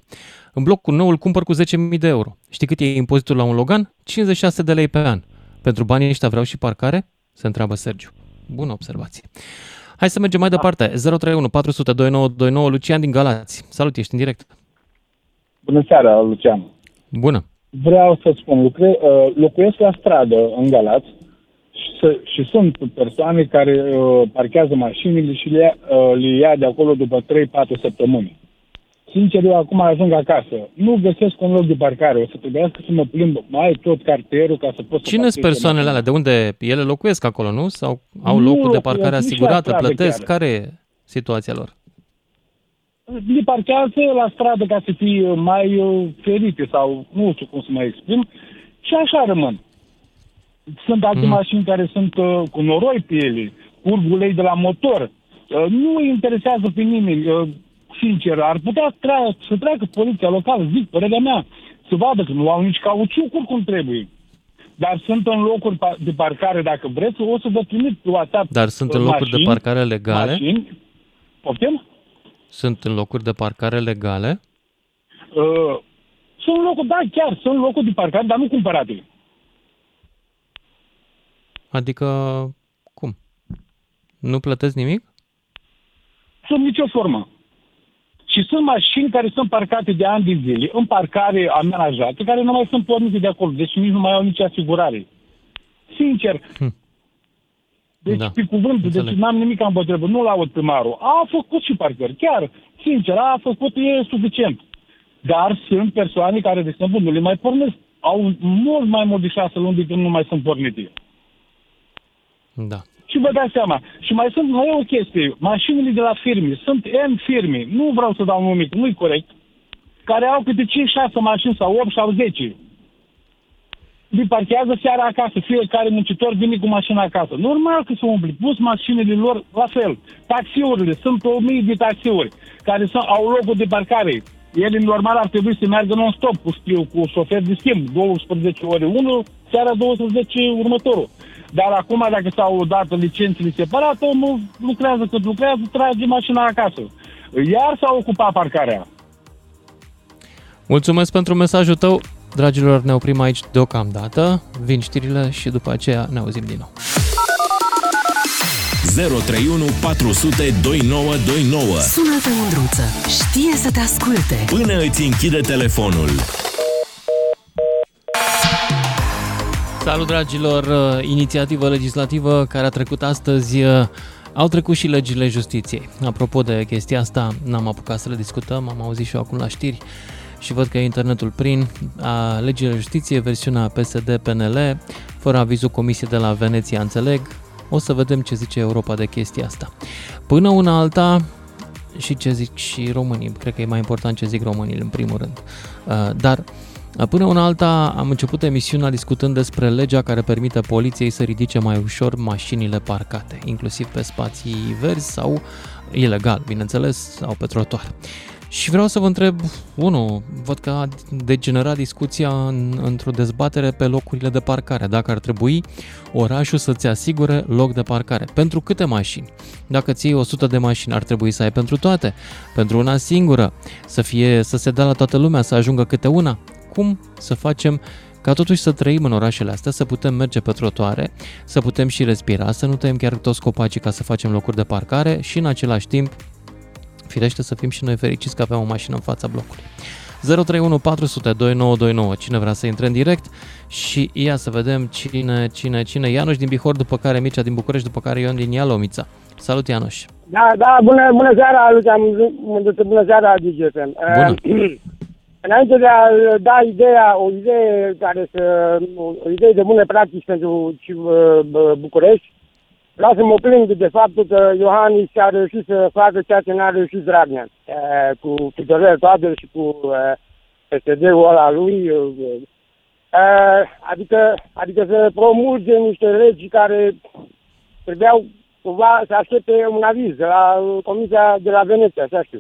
În blocul nou îl cumpăr cu 10.000 de euro. Știi cât e impozitul la un Logan? 56 de lei pe an. Pentru banii ăștia vreau și parcare? Se întreabă Sergiu. Bună observație. Hai să mergem mai departe. 031 400 2929 Lucian din Galați. Salut, ești în direct. Bună seara, Lucian. Bună. Vreau să spun, lucre, uh, locuiesc la stradă în Galați și, să, și sunt persoane care uh, parchează mașinile și le, uh, le ia de acolo după 3-4 săptămâni. sincer, eu acum ajung acasă. Nu găsesc un loc de parcare. O să trebuiască să mă plimb mai tot cartierul ca să pot să Cine sunt persoanele alea? De unde ele locuiesc acolo, nu? Sau au Nu locul de locuiesc parcare nici la asigurată, stradă plătesc? chiar. Care e situația lor? Le parchează la stradă ca să fie mai uh, ferite sau nu știu cum să mă exprim și așa rămân. Sunt alte Mhm. mașini care sunt uh, cu noroi pe ele, curg ulei de la motor. Uh, nu îi interesează pe nimeni. Uh, sincer, ar putea tra- să treacă poliția locală, zic, părerea mea, să vadă că nu au nici cauciucuri cum trebuie. Dar sunt în locuri pa- de parcare, dacă vreți, o să vă trimit pe WhatsApp Dar sunt uh, în locuri de mașini- parcare legale? Mașini. Poftim? Sunt în locuri de parcare legale? Uh, sunt locuri, da, chiar, sunt locuri de parcare, dar nu cumpărate. Adică, cum? Nu plătesc nimic? Sub nicio formă. Și sunt mașini care sunt parcate de ani de zile, în parcare amenajate, care nu mai sunt pornite de acolo, deci nici nu mai au nici asigurare. Sincer. Deci, Da, pe cuvânt, deci înțeleg. n-am nimic împotrivă, nu-l aud primarul. A făcut și parcări, chiar, sincer, a făcut, e suficient. Dar sunt persoane care, de exemplu, nu le mai pornesc. Au mult mai mult de șase luni de când nu mai sunt pornite. Da. Și vă dați seama. Și mai sunt mai e o chestie. Mașinile de la firme. Sunt N firme. Nu vreau să dau numic, nu-i corect. Care au câte 5-6 mașini sau 8 sau 10. Le parchează seara acasă. Fiecare muncitor vine cu mașina acasă. Normal că se umpli. Pus mașinile lor la fel. Taxiurile. Sunt o mie de taxiuri care sunt, au locul de parcare. Ele normal ar trebui să meargă non-stop cu, schiu- cu șofer de schimb. 12 ore unul, seara 12 următorul. Dar acum, dacă s-au dat licențele separate, omul lucrează cât lucrează, trage mașina acasă. Iar s-a ocupat parcarea. Mulțumesc pentru mesajul tău. Dragilor, ne oprim aici deocamdată. Vin știrile și după aceea ne auzim din nou. 031 400 2929. Sună-te, Mândruță. Știe să te asculte. Până îți închide telefonul. Salut, dragilor! Uh, Inițiativă legislativă care a trecut astăzi uh, au trecut și legile justiției. Apropo de chestia asta, n-am apucat să le discutăm, am auzit și eu acum la știri și văd că e internetul prin. A, legile justiție, versiunea PSD-PNL, fără avizul Comisiei de la Veneția, înțeleg. O să vedem ce zice Europa de chestia asta. Până una alta, și ce zic și românii, cred că e mai important ce zic românii în primul rând. Uh, Dar Până una alta am început emisiunea discutând despre legea care permite poliției să ridice mai ușor mașinile parcate, inclusiv pe spații verzi sau ilegal, bineînțeles, sau pe trotuar. Și vreau să vă întreb, unu, văd că a degenerat discuția în, într-o dezbatere pe locurile de parcare, dacă ar trebui orașul să-ți asigure loc de parcare. Pentru câte mașini? Dacă ții 100 de mașini, ar trebui să ai pentru toate, pentru una singură, să, fie, să se dea la toată lumea, să ajungă câte una. Cum să facem ca totuși să trăim în orașele astea, să putem merge pe trotuare, să putem și respira, să nu tăiem chiar toți copacii ca să facem locuri de parcare și în același timp Firește să fim și noi fericiți că avem o mașină în fața blocului. 031 400 2929. Cine vrea să intre în direct și ia să vedem cine, cine, cine. Ianuș din Bihor, după care Mircea din București, după care Ion din Ialomița. Salut, Ianuș! Da, da, bună, bună seara, Lucian, Mândruță, bună seara, DGFM. Bună. Înainte de a da ideea, o idee care să, o idee de bune practici pentru și, uh, București, vreau să mă plâng de faptul că Iohannis a reușit să facă ceea ce n-a reușit Dragnea, uh, cu Tudorel Toader și cu uh, PSD-ul ăla lui, uh, uh, adică, adică să promulge niște legi care trebuiau cumva să aștepte un aviz de la uh, Comisia de la Veneția, așa știu.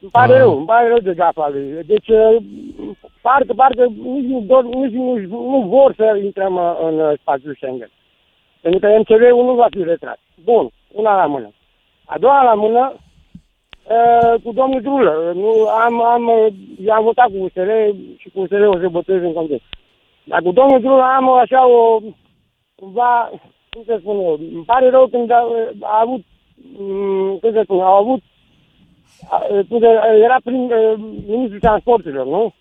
Îmi pare Ah. rău, îmi pare rău de gafa lui. Deci, uh, parcă, parcă nici nu, dor, nici nu, nu vor să intrăm uh, în uh, spațiul Schengen. Pentru că MCV-ul nu va fi retras. Bun, una la mână. A doua la mână, uh, cu domnul Drulă. Nu, am, am, uh, eu am votat cu USR și cu USR o să votez în context. Dar cu domnul Drulă am așa o, cumva, cum să spun eu, îmi pare rău când a, a avut, m, cum să spun, au avut, a, când era prin uh, ministrul transporturilor, nu?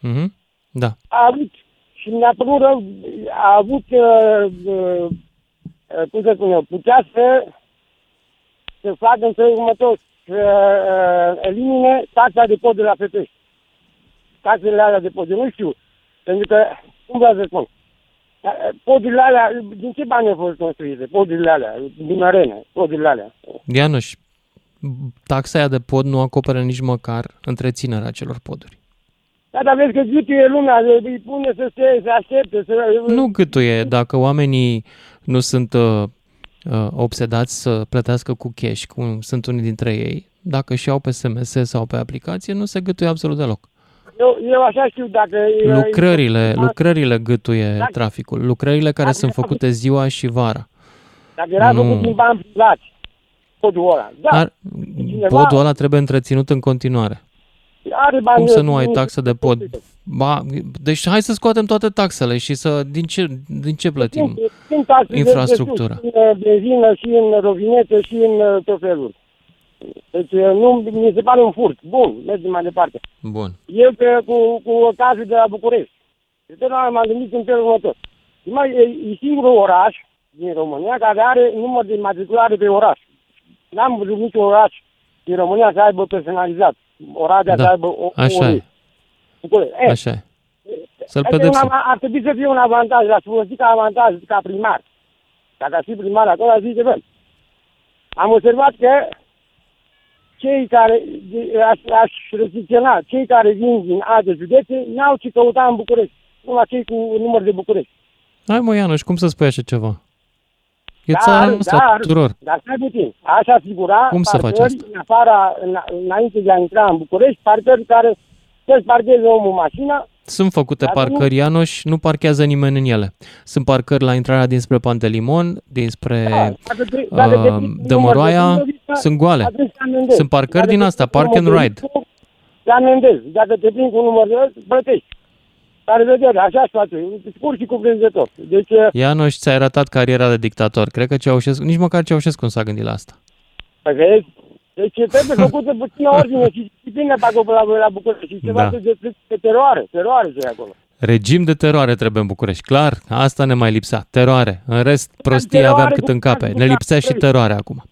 Mhm. Da. A avut, și mi-a părut rău, a avut, uh, uh, uh, cum să spun eu, putea să, să facă în felul următor, să uh, elimine taxa de pod de la Pepești. Taxele alea de pod. Eu nu știu, pentru că, cum vreau să spun, uh, podurile alea, din ce bani au fost construite? Podurile alea, din arene, podurile alea. Ianuș, taxa aia de pod nu acoperă nici măcar întreținerea acelor poduri. Da, dar vezi că gâtuie lumea, îi pune să se să aștepte, să... Nu gâtuie, dacă oamenii nu sunt uh, uh, obsedați să plătească cu cash, cum sunt unii dintre ei, dacă și au pe SMS sau pe aplicație, nu se gâtuie absolut deloc. Eu, eu așa știu, dacă... Lucrările, lucrările gâtuie Dacă- traficul, lucrările care sunt făcute ziua și vara. Dacă era Nu. făcut din bani privați, podul ăla. Da, Ar, podul ăla trebuie întreținut în continuare. are bani... Cum să nu ai taxă de pod? Ba, deci hai să scoatem toate taxele și să din ce, din ce plătim Sunt taxe de- infrastructura? De, sus, în uh, benzină și în rovinete și în uh, tot felul. Deci uh, nu, mi se pare un furt. Bun, mergem mai departe. Bun. Eu pe, cu, cu cazul de la București. De totdeauna m-am gândit în felul următor. Mai, e, e singurul oraș din România care are număr de matriculare pe oraș. N-am văzut niciun oraș din România să aibă personalizat. Oradea Da, să aibă o, așa o e. București. E, Așa e. Să-l Asta e un pedepsim. av- ar trebui să fie un avantaj, l-aș folosi ca avantaj, ca primar. Dacă aș fi primar acolo, aș zice, bă, am observat că cei care, de- aș, aș restricționa, cei care vin din alte județe, n-au ce căuta în București. Numai cei cu număr de București. Hai mă, Ianuș, cum să spui așa ceva? E Dar, țara noastră a dar, tuturor. Dar stai puțin. Aș asigura Cum să faci parcări în afara, în, înainte de a intra în București, parcări care să-ți parcheze omul mașina, Sunt făcute Dacă nu- parcări, Ianuș, nu parchează nimeni în ele. Sunt parcări la intrarea dinspre Pantelimon, dinspre dacă te- dacă te uh, prinzi cu Dămăroaia, număr de vizită, sunt goale. atunci te amendezi. Sunt parcări Dacă din te asta, prinzi cu park and număr de ride. vizită, Te amendezi. Dacă te prind cu număr de ăsta, plătești. Care vedere, așa se face, scurt și cuprinzător. Deci, Ianuș, ți-ai ratat cariera de dictator. Cred că Ceaușescu, nici măcar Ceaușescu nu s-a gândit la asta. Păi vezi? Deci trebuie făcută puțină ordine și disciplină pe acolo la, la București. Și ceva Da. da. de, de teroare, teroare ce e acolo. Regim de teroare trebuie în București. Clar, asta ne mai lipsea. Teroare. În rest, prostii teroare aveam cât cu în cape. care Ne lipsea și București. teroare acum.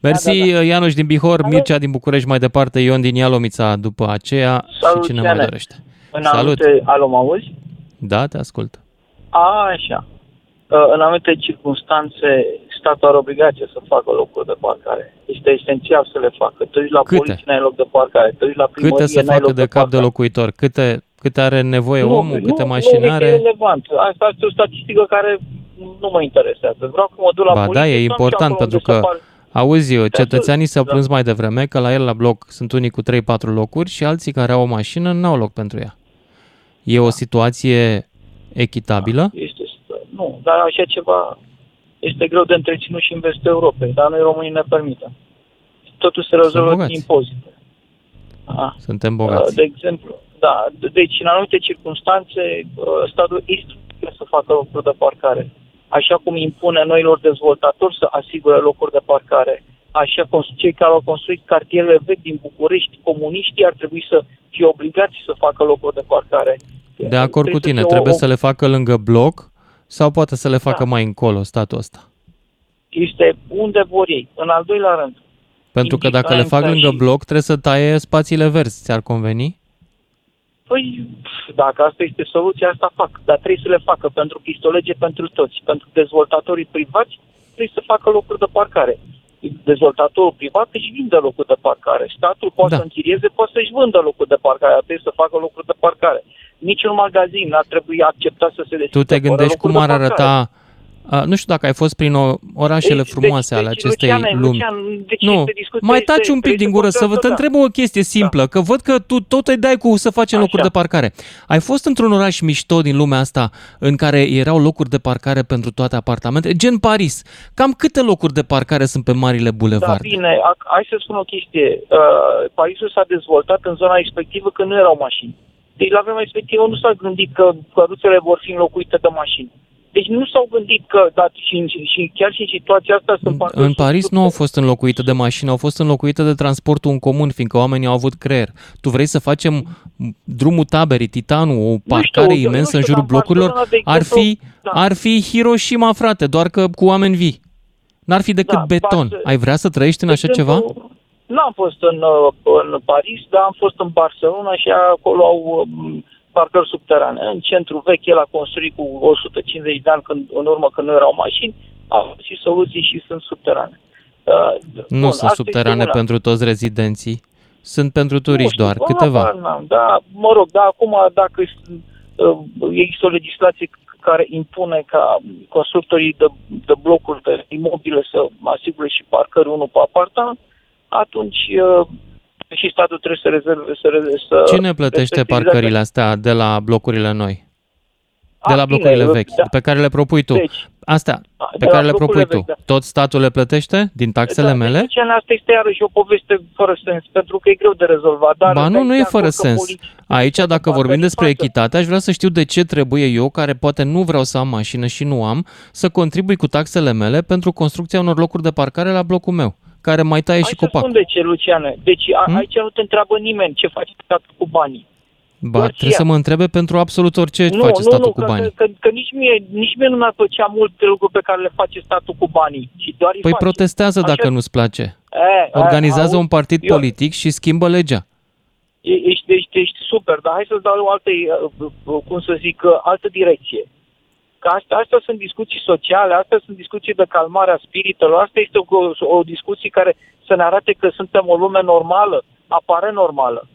Mersi, Da, da, Ianuș din Bihor, Mircea din București, mai departe, Ion din Ialomița după aceea Salut, și cine Iane. mai dorește. În Salut. anumite... Alo, mă auzi? Da, te ascult. A, așa. Uh, În anumite circunstanțe, statul are obligație să facă locuri de parcare. Este esențial să le facă. Te duci la Câte? poliție, n-ai loc de parcare. Te duci la primărie, Câte să n-ai facă loc de cap de locuitor? Câte, câte are nevoie omul? Câte mașini nu, e are? relevant. Asta este o statistică care nu mă interesează. Vreau că mă duc la Ba poliție. da, e să am și important acolo pentru unde să că, fac- auzi, eu, Da, cetățenii s-au da. plâns mai devreme că la el la bloc sunt unii cu 3-4 locuri și alții care au o mașină n-au loc pentru ea. E o situație echitabilă? Este, nu, dar așa ceva este greu de întreținut și în vestul Europei, dar noi românii ne permitem. Totul se rezolvă bogați. din impozite. A, Suntem Uh, bogați. De exemplu, da, de- deci în anumite circunstanțe uh, statul este să facă locuri de parcare. Așa cum impune noilor dezvoltatori să asigure locuri de parcare, așa cum cei care au construit cartierele vechi din București, comuniștii ar trebui să fie obligați să facă locuri de parcare. De acord cu Trebuie să tine, fie trebuie o- să le facă lângă bloc sau poate să le facă Da. mai încolo statul ăsta? Este unde vor ei. În al doilea rând, Pentru că dacă le fac Indiferent lângă și- bloc, trebuie să taie spațiile verzi. Ți-ar conveni? Păi, pf, dacă asta este soluția, asta fac. Dar trebuie să le facă pentru că este o lege pentru toți. Pentru dezvoltatorii privați trebuie să facă locuri de parcare. Dezvoltatorul privat își vinde locuri de parcare. Statul poate Da. să închirieze, poate să-și vândă locuri de parcare. Dar trebuie să facă locuri de parcare. Niciun magazin n-ar trebui acceptat să se deschidă Tu te fără gândești locuri cum de ar parcare. arăta... A, nu știu dacă ai fost prin o, orașele Deci- frumoase deci- ale deci, acestei Luciane, lumi. Lucian, deci nu, este discuția mai este- taci un pic trebuie din să gură să vă te da. întreb o chestie simplă, că văd că tu tot îi dai cu să facem locuri de parcare. Ai fost într-un oraș mișto din lumea asta în care erau locuri de parcare pentru toate apartamentele, gen Paris. Cam câte locuri de parcare sunt pe marile Da, bulevarde? bine, ac- hai să spun o chestie. Uh, Parisul s-a dezvoltat în zona respectivă când nu erau mașini. Deci la vremea respectivă nu s-a gândit că căruțele vor fi înlocuite de mașini. Deci nu s-au gândit că, da, și, și, și chiar și în situația asta sunt parcă În Paris nu au fost înlocuite de mașini, au fost înlocuite de transportul în comun, fiindcă oamenii au avut creier. Tu vrei să facem drumul taberii, Titanul, o parcare eu- eu imensă nu în știu, jurul dar în blocurilor? Barcelona, de Ar exemplu, fi, da. ar fi Hiroshima, frate, doar că cu oameni vii. N-ar fi decât Da, beton. Barce- Ai vrea să trăiești în De așa ceva? exemplu, N-am fost în, uh, în Paris, dar am fost în Barcelona și acolo au um, parcări subterane. În centru vechi, el a construit cu 150 de ani când, în urmă când nu erau mașini, au și soluții și sunt subterane. Uh, Nu bun, sunt asta subterane este una. pentru toți rezidenții. Sunt pentru turiști Nu știu, doar, habar câteva. n-am, Da, mă rog, dar acum dacă uh, există o legislație care impune ca constructorii de, de blocuri de imobile să asigure și parcări unul pe apartament, atunci uh, și statul trebuie să rezerve, să, rezerve, să Cine plătește respecte parcările astea de la blocurile noi? De A, la bine, blocurile vechi, da. pe care le propui tu. Deci, Astea, a, pe de la care le blocurile propui tu. vechi, da. Tot statul le plătește din taxele da, mele? Deci, asta este iarăși o poveste fără sens, pentru că e greu de rezolvat. Dar Ba nu, dai nu e de fără acord că sens. poliția- Aici, dacă parcări vorbim despre facă. echitate, aș vrea să știu de ce trebuie eu, care poate nu vreau să am mașină și nu am, să contribui cu taxele mele pentru construcția unor locuri de parcare la blocul meu, care mai taie și Hai să copac. spun de ce, Luciane. Deci a, Hmm? aici nu te întreabă nimeni ce faci statul cu banii. Ba, doar trebuie să ea. mă întrebe pentru absolut orice nu, face nu, statul nu, cu că, banii. Că, că, că nici, mie, nici mie nu mi-ar plăcea multe lucruri pe care le face statul cu banii. Și doar îi Păi face. protestează Așa- dacă nu-ți place. E, Organizează e, un partid eu- politic și schimbă legea. E- Ești, ești, ești super, dar hai să-ți dau o altă, uh, cum să zic, uh, altă direcție. Că astea, astea sunt discuții sociale, astea sunt discuții de calmare a spiritelor, asta este o, o discuție care să ne arate că suntem o lume normală, apare normală.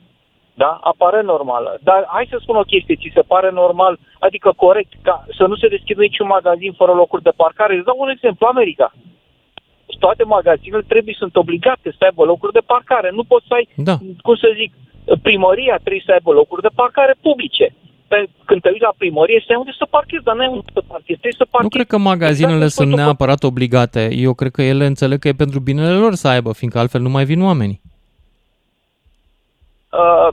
Da? Apare normală. Dar hai să spun o chestie, ți se pare normal, adică corect, ca să nu se deschidă niciun magazin fără locuri de parcare. Îți dau un exemplu, America. Toate magazinele trebuie, sunt obligate să aibă locuri de parcare. Nu poți să ai, Da. cum să zic, primăria trebuie să aibă locuri de parcare publice. Pe, când te uiți la primărie, stai unde să parchezi, dar nu ai unde să parchezi, trebuie să Nu parchezi. cred că magazinele Exact, sunt spui tu, neapărat obligate. Eu cred că ele înțeleg că e pentru binele lor să aibă, fiindcă altfel nu mai vin oamenii. Uh,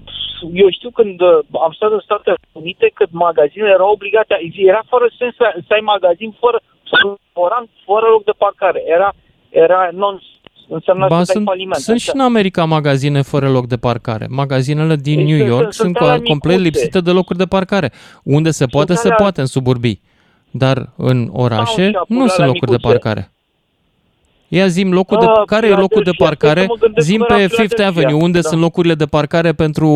eu știu când uh, am stat în Statele Unite, când magazinele erau obligate, era fără sens să, să ai magazin fără, sau un restaurant fără loc de parcare. Era, era non însemna Ba, să dai sunt, faliment. sunt și Așa. în America magazine fără loc de parcare. Magazinele din Ei, New sunt- York sunt- sunt, sunt alea co- complet micuțe. lipsite de locuri de parcare. Unde se poate, se alea- poate în suburbii. Dar în orașe și apoi nu sunt alea locuri de micuțe. parcare. Ia zim locul de, Ah, care e locul de Philadelphia, parcare? stai să mă gândesc Zim cum pe era Fifth Philadelphia. Avenue, unde Da. sunt locurile de parcare pentru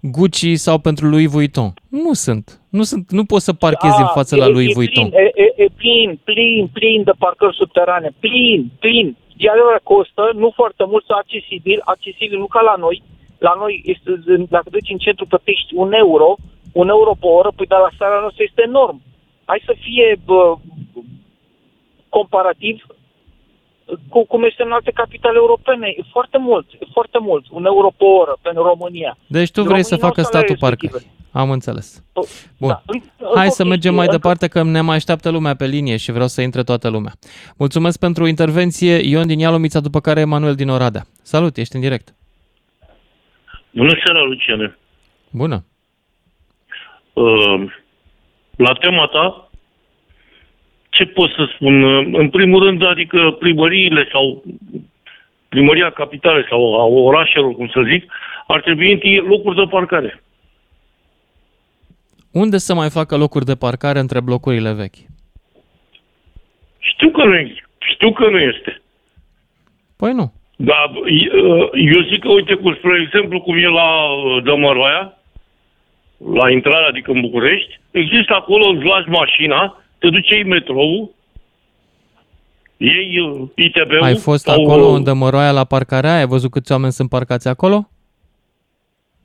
Gucci sau pentru Louis Vuitton. Nu sunt. Nu sunt. Nu poți să parchezi în față la Ah, e, Louis e Vuitton. Plin, e, e, e plin, plin, plin de parcări subterane. Plin, plin. De adevărat costă, nu foarte mult, să accesibil, accesibil nu ca la noi. La noi, este, dacă duci în centru, plătești un euro, un euro pe oră, păi dar la țara noastră este enorm. Hai să fie bă, comparativ cu cum este în alte capitale europene. E foarte mult, e foarte mult. Un euro pe oră pentru România. Deci tu vrei Românii să nu au facă salarii statul parcă. respective. Am înțeles. Bun. Da. Hai Încă să o mergem mai chestie, departe că ne mai așteaptă lumea pe linie și vreau să intre toată lumea. Mulțumesc pentru intervenție. Ion din Ialomița, după care Emanuel din Oradea. Salut, ești în direct. Bună seara, Luciane. Bună. Uh, la tema ta, ce pot să spun? Uh, În primul rând, adică primăriile sau primăria capitală sau a orașelor, cum să zic, ar trebui întâi locuri de parcare. Unde să mai facă locuri de parcare între blocurile vechi? Știu că nu e, știu că nu este. Păi nu. Dar uh, eu zic că, uite, cu, spre exemplu, cum e la uh, Dămăroaia, la intrarea, adică în București, există acolo, îți lași mașina, te duce în metrou, iei uh, ITB-ul. Ai fost sau, acolo uh, în Dămăroaia la parcarea? Ai văzut câți oameni sunt parcați acolo?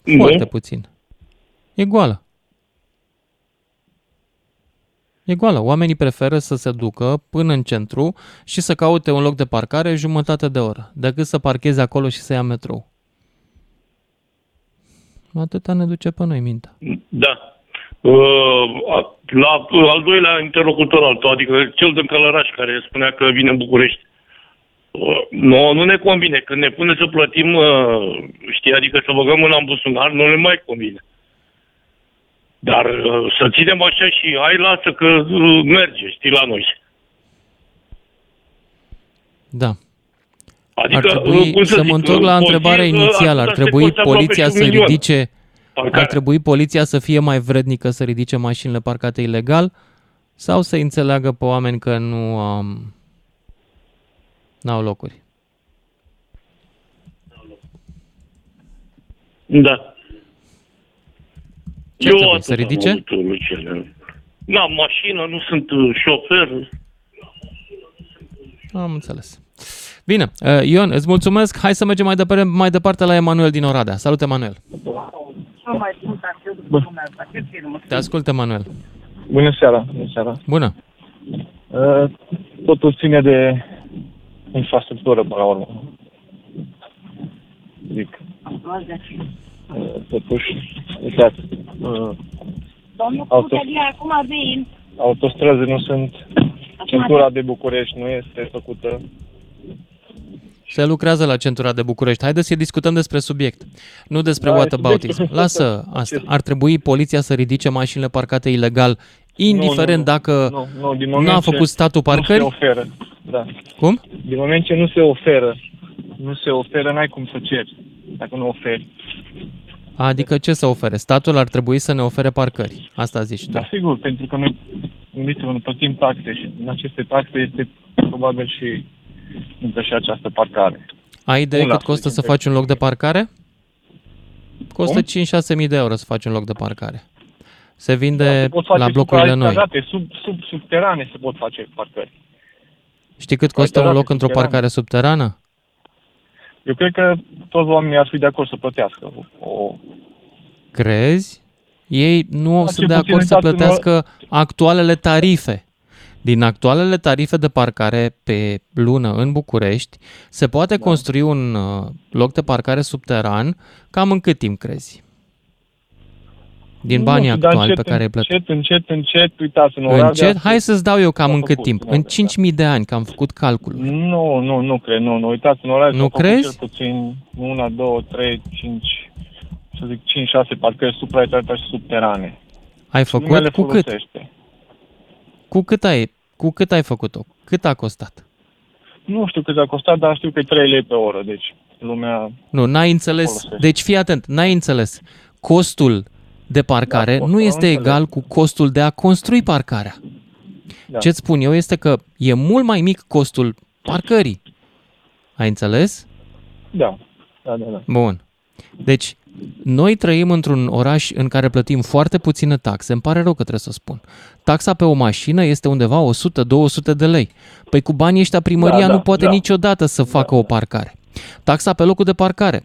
Nu. Foarte puțin. E goală. E goală. Oamenii preferă să se ducă până în centru și să caute un loc de parcare jumătate de oră, decât să parcheze acolo și să ia metrou. Atâta ne duce pe noi mintea. Da. Uh, a- la uh, al doilea interlocutor al tău, adică cel din Călăraș care spunea că vine în București. Uh, nu, nu ne convine. Când ne pune să plătim, uh, știi, adică să băgăm mâna în buzunar, nu ne mai convine. Dar uh, să ținem așa și hai, lasă că uh, merge, știi, la noi. Da. Adică, ar uh, trebui cum să să zic, mă întorc la uh, întrebarea poți, uh, inițială. Ar atâta se trebui coste aproape poliția și un să milion. Ridice Parcare. ar trebui poliția să fie mai vrednică să ridice mașinile parcate ilegal sau să înțeleagă pe oameni că nu um, n-au locuri. Da. Ce Eu trebuie, atât să ridice? am avut, Luciane. N-am mașină, nu sunt uh, șofer. Am înțeles. Bine, uh, Ion, îți mulțumesc. Hai să mergem mai departe, mai departe la Emanuel din Oradea. Salut, Emanuel. Te ascult, Emanuel. Bună seara, bună seara. Bună. Uh, Totul ține de infrastructură, până la urmă. Zic, uh, totuși, uitați, uh, Domnul Auto- Cutelia, acum vin. autostrăzi nu sunt, centura de București nu este făcută. Se lucrează la centura de București. Haideți să discutăm despre subiect, nu despre Da, whataboutism. subiectul- Lasă asta. Ar trebui poliția să ridice mașinile parcate ilegal, indiferent nu, dacă nu, nu, din nu moment a ce făcut statul parcări. Nu se oferă, da. Cum? Din moment ce nu se oferă, nu se oferă, n-ai cum să ceri, dacă nu oferi. Adică ce să ofere? Statul ar trebui să ne ofere parcări. Asta zici tu. Da, sigur, pentru că noi, gândiți-vă, noi plătim taxe și din aceste taxe este probabil și încă și această parcare. Ai idee Un la cât costă să suntem. faci un loc de parcare? Costă Cum? 5-6 mii de euro să faci un loc de parcare. Se vinde Se pot face la blocurile noi. supraetajate, Sub, sub, subterane se pot face parcări. Știi cât costă un Etajate loc într-o subterane. parcare subterană? Eu cred că toți oamenii ar fi de acord să plătească o, Crezi? Ei nu Da, sunt cel de puțin acord să uitați-vă- plătească actualele tarife. Din actualele tarife de parcare pe lună în București, se poate Da. construi un uh, loc de parcare subteran cam în cât timp crezi? Din Nu banii știu, dar actuali pe încet, care îi plătești. Încet, încet, încet, uitați, în Oradea... Încet? Hai să-ți dau eu cam s-a în cât făcut, timp. în În Oradea, 5.000 de ani, că am făcut calcul. Nu, nu, nu cred, nu, nu. Uitați, în Oradea Nu s-au făcut crezi? cel puțin una, două, trei, cinci, să zic, cinci, șase parcări supraetajate și subterane. Ai Și lumea le făcut? Cu cât? folosește. Cu cât ai, cu cât ai făcut-o? Cât a costat? Nu știu cât a costat, dar știu că e 3 lei pe oră, deci lumea... Nu, n-ai înțeles. Folosește. Deci fii atent, n-ai înțeles. Costul de parcare Da, nu costul, este am înțeles. egal cu costul de a construi parcarea. Da. Ce-ți spun eu este că e mult mai mic costul parcării. Ai înțeles? Da, da, da, da. Bun. Deci, noi trăim într-un oraș în care plătim foarte puține taxe. Îmi pare rău că trebuie să spun. Taxa pe o mașină este undeva 100-200 de lei. Păi cu banii ăștia primăria Da, da, nu poate da. niciodată să facă o parcare. Taxa pe locul de parcare,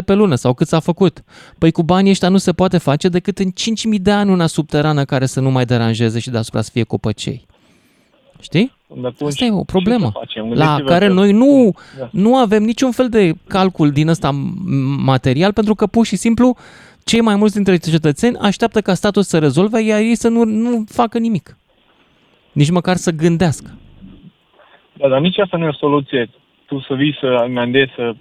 2-300 pe lună sau cât s-a făcut. Păi cu banii ăștia nu se poate face decât în 5.000 de ani una subterană care să nu mai deranjeze și deasupra să fie copăcei. Știi? Atunci, Asta e o ce problemă să facem? la Gândiți-vă care că- noi nu, Da. nu avem niciun fel de calcul din ăsta m- material, pentru că pur și simplu cei mai mulți dintre cetățeni așteaptă ca statul să rezolve, iar ei să nu, nu facă nimic. Nici măcar să gândească. Da, dar nici asta nu e o soluție. Tu să vii să amendezi, să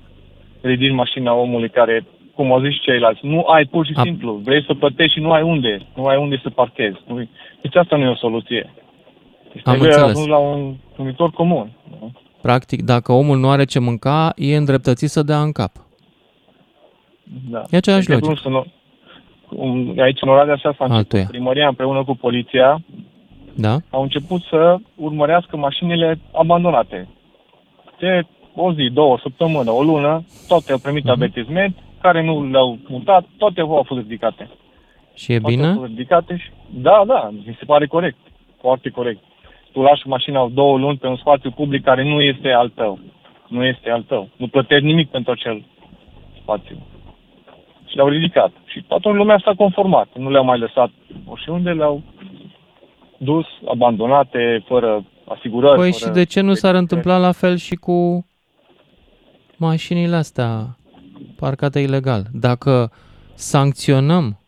ridici mașina omului care, cum au zis și ceilalți, nu ai pur și A- simplu. Vrei să plătești și nu ai unde. Nu ai unde să parchezi. Nu- Deci asta nu e o soluție. Deci Am trebuie înțeles. ajuns la un numitor comun. nu? Practic, dacă omul nu are ce mânca, e îndreptățit să dea în cap. Da. E aceeași Deci, logică. nu, nu, cum- aici în Oradea așa s-a început. Altuia. Primăria împreună cu poliția Da? au început să urmărească mașinile abandonate. De o zi, două, o săptămână, o lună, toate au primit Mhm. avertisment, care nu le-au mutat, toate au fost ridicate. Și e Toate au bine? fost ridicate și... Da, da, mi se pare corect. Foarte corect. Tu lași mașina două luni pe un spațiu public care nu este al tău. Nu este al tău. Nu plătești nimic pentru acel spațiu. Și le-au ridicat. Și toată lumea s-a conformat. Nu le-au mai lăsat oriunde, le-au dus abandonate, fără asigurări. Păi fără și de ce nu s-ar întâmpla la fel și cu mașinile astea parcate ilegal? Dacă sancționăm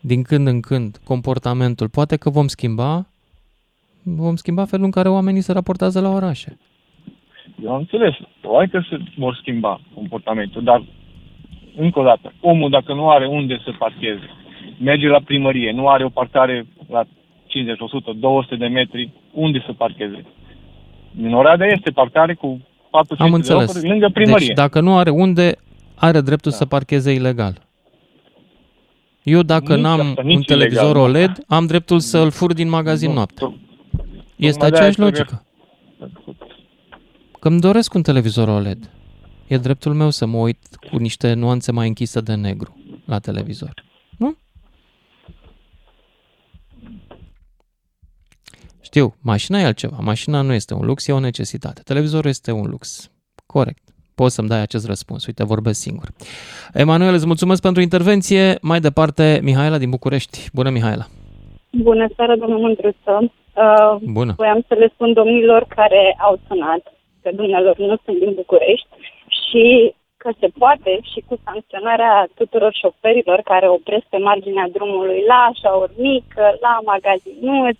din când în când comportamentul, poate că vom schimba vom schimba felul în care oamenii se raportează la orașe. Eu am înțeles. Probabil că se vor schimba comportamentul, dar încă o dată, omul dacă nu are unde să parcheze, merge la primărie, nu are o parcare la 50, 100, 200 de metri, unde să parcheze? În Oradea este parcare cu 400 Am de înțeles. locuri lângă primărie. Deci dacă nu are unde, are dreptul da. să parcheze ilegal. Eu dacă Nici n-am asta, nici un televizor ilegal, nu. OLED, am dreptul să-l fur din magazin Nu, noapte. To- Este tocmai de-aia aceeași trebuie- logică. Că îmi doresc un televizor OLED. E dreptul meu să mă uit cu niște nuanțe mai închise de negru la televizor. Nu? Știu, mașina e altceva. Mașina nu este un lux, e o necesitate. Televizorul este un lux. Corect. Poți să-mi dai acest răspuns. Uite, vorbesc singur. Emanuel, îți mulțumesc pentru intervenție. Mai departe, Mihaela din București. Bună, Mihaela. Bună seara, domnul Mândruță. Uh, Bună. voiam să le spun domnilor care au sunat, că dumnealor nu sunt din București și că se poate și cu sancționarea tuturor șoferilor care opresc pe marginea drumului la șaurmică, la magazinuț,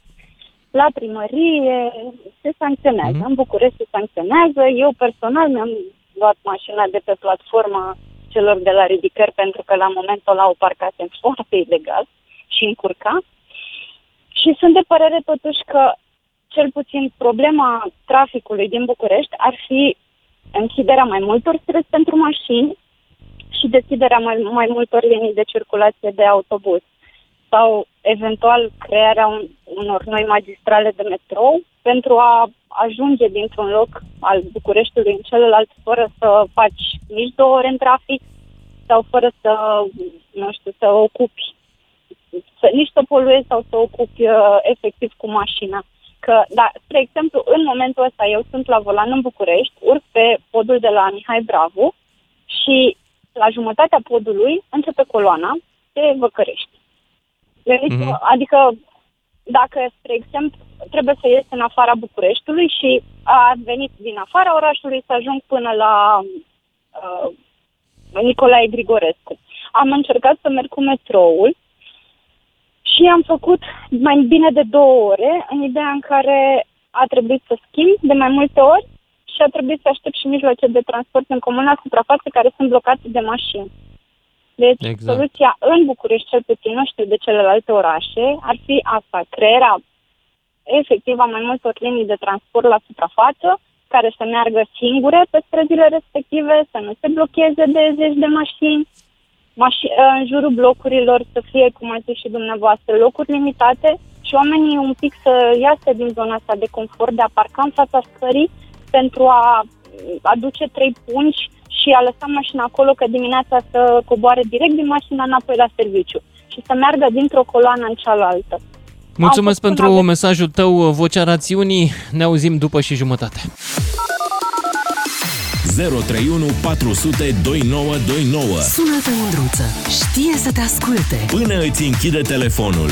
la primărie, se sancționează. Mhm. În București se sancționează. Eu personal mi-am luat mașina de pe platforma celor de la ridicări pentru că la momentul ăla o parcasem foarte ilegal și încurca. Și sunt de părere totuși că cel puțin problema traficului din București ar fi închiderea mai multor străzi pentru mașini și deschiderea mai, mai multor linii de circulație de autobuz sau eventual crearea un, unor noi magistrale de metrou pentru a ajunge dintr-un loc al Bucureștiului în celălalt fără să faci nici două ore în trafic sau fără să, nu știu, să ocupi să, nici să poluezi sau să ocupi uh, efectiv cu mașina. Că, da, spre exemplu, în momentul ăsta eu sunt la volan în București, urc pe podul de la Mihai Bravu și la jumătatea podului începe coloana de Văcărești. Vedeți? Mhm. Adică, dacă, spre exemplu, trebuie să ies în afara Bucureștiului și a venit din afara orașului să ajung până la uh, Nicolae Grigorescu. Am încercat să merg cu metroul și am făcut mai bine de două ore în ideea în care a trebuit să schimb de mai multe ori și a trebuit să aștept și mijloace de transport în comun la suprafață care sunt blocate de mașini. Deci, Exact. soluția în București, cel puțin, nu știu de celelalte orașe, ar fi asta, crearea efectiv a mai multor linii de transport la suprafață, care să meargă singure pe străzile respective, să nu se blocheze de zeci de mașini, mași- în jurul blocurilor să fie, cum ați zis și dumneavoastră, locuri limitate și oamenii un pic să iasă din zona asta de confort, de a parca în fața scării pentru a aduce trei pungi și a lăsa mașina acolo că dimineața să coboare direct din mașina înapoi la serviciu și să meargă dintr-o coloană în cealaltă. Mulțumesc făcut un pentru ave- mesajul tău, vocea rațiunii. Ne auzim după și jumătate. 031 400 2929. Sună-te, Mândruță. Știe să te asculte. Până îți închide telefonul.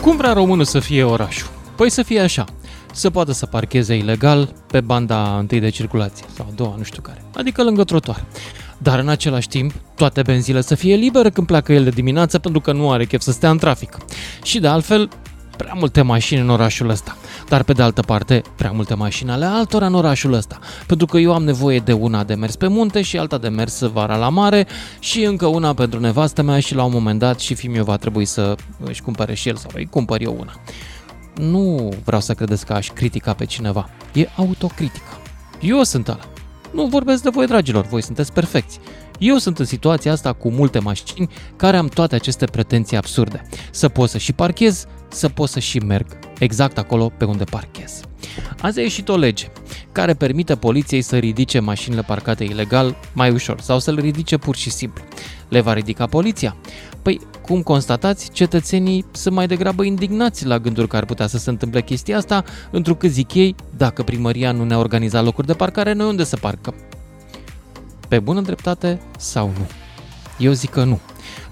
Cum vrea românul să fie orașul? Păi să fie așa, să poată să parcheze ilegal pe banda întâi de circulație sau a doua, nu știu care, adică lângă trotuar. Dar în același timp, toate benzile să fie libere când pleacă el de dimineață pentru că nu are chef să stea în trafic. Și de altfel, prea multe mașini în orașul ăsta. Dar pe de altă parte, prea multe mașini ale altora în orașul ăsta. Pentru că eu am nevoie de una de mers pe munte și alta de mers vara la mare și încă una pentru nevastă mea și la un moment dat și fiul meu va trebui să își cumpere și el sau îi cumpăr eu una. Nu vreau să credeți că aș critica pe cineva. E autocritică. Eu sunt ăla. Nu vorbesc de voi, dragilor, voi sunteți perfecți. Eu sunt în situația asta cu multe mașini care am toate aceste pretenții absurde. Să pot să și parchez, să pot să și merg exact acolo pe unde parchez. Azi a ieșit o lege care permite poliției să ridice mașinile parcate ilegal mai ușor sau să le ridice pur și simplu. Le va ridica poliția? Păi, cum constatați, cetățenii sunt mai degrabă indignați la gândul că ar putea să se întâmple chestia asta, întrucât zic ei, dacă primăria nu ne-a organizat locuri de parcare, noi unde să parcăm? Pe bună dreptate sau nu? Eu zic că nu.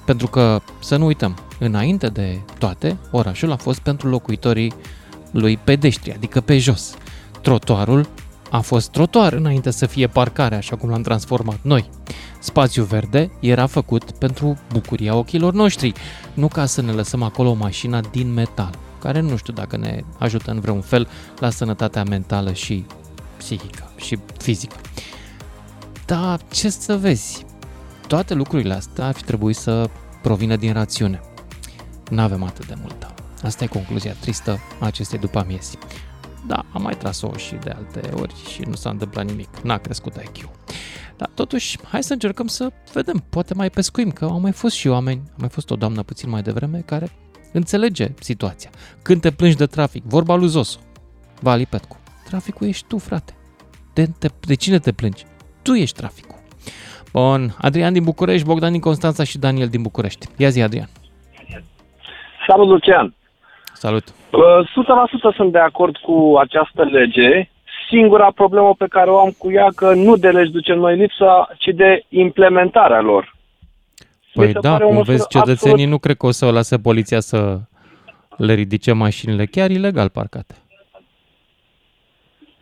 Pentru că, să nu uităm, înainte de toate, orașul a fost pentru locuitorii lui pedeștri, adică pe jos. Trotuarul a fost trotuar înainte să fie parcare, așa cum l-am transformat noi. Spațiul verde era făcut pentru bucuria ochilor noștri, nu ca să ne lăsăm acolo mașina din metal, care nu știu dacă ne ajută în vreun fel la sănătatea mentală și psihică și fizică. Dar ce să vezi? Toate lucrurile astea ar fi trebuit să provină din rațiune. Nu avem atât de multă. Asta e concluzia tristă a acestei după amiezi. Da, am mai tras-o și de alte ori și nu s-a întâmplat nimic. N-a crescut IQ. Dar totuși, hai să încercăm să vedem, poate mai pescuim, că au mai fost și oameni, a mai fost o doamnă puțin mai devreme care înțelege situația. Când te plângi de trafic, vorba lui Zosu, Vali Petcu, traficul ești tu, frate. De, de, de cine te plângi? Tu ești traficul. Bun, Adrian din București, Bogdan din Constanța și Daniel din București. Ia zi, Adrian. Salut, Lucian! Salut! Uh, 100% sunt de acord cu această lege. Singura problemă pe care o am cu ea că nu de legi ducem noi lipsa, ci de implementarea lor. Mi Păi se da, pare o cum măsură vezi, cetățenii absolut- nu cred că o să o lase poliția să le ridice mașinile chiar ilegal parcate.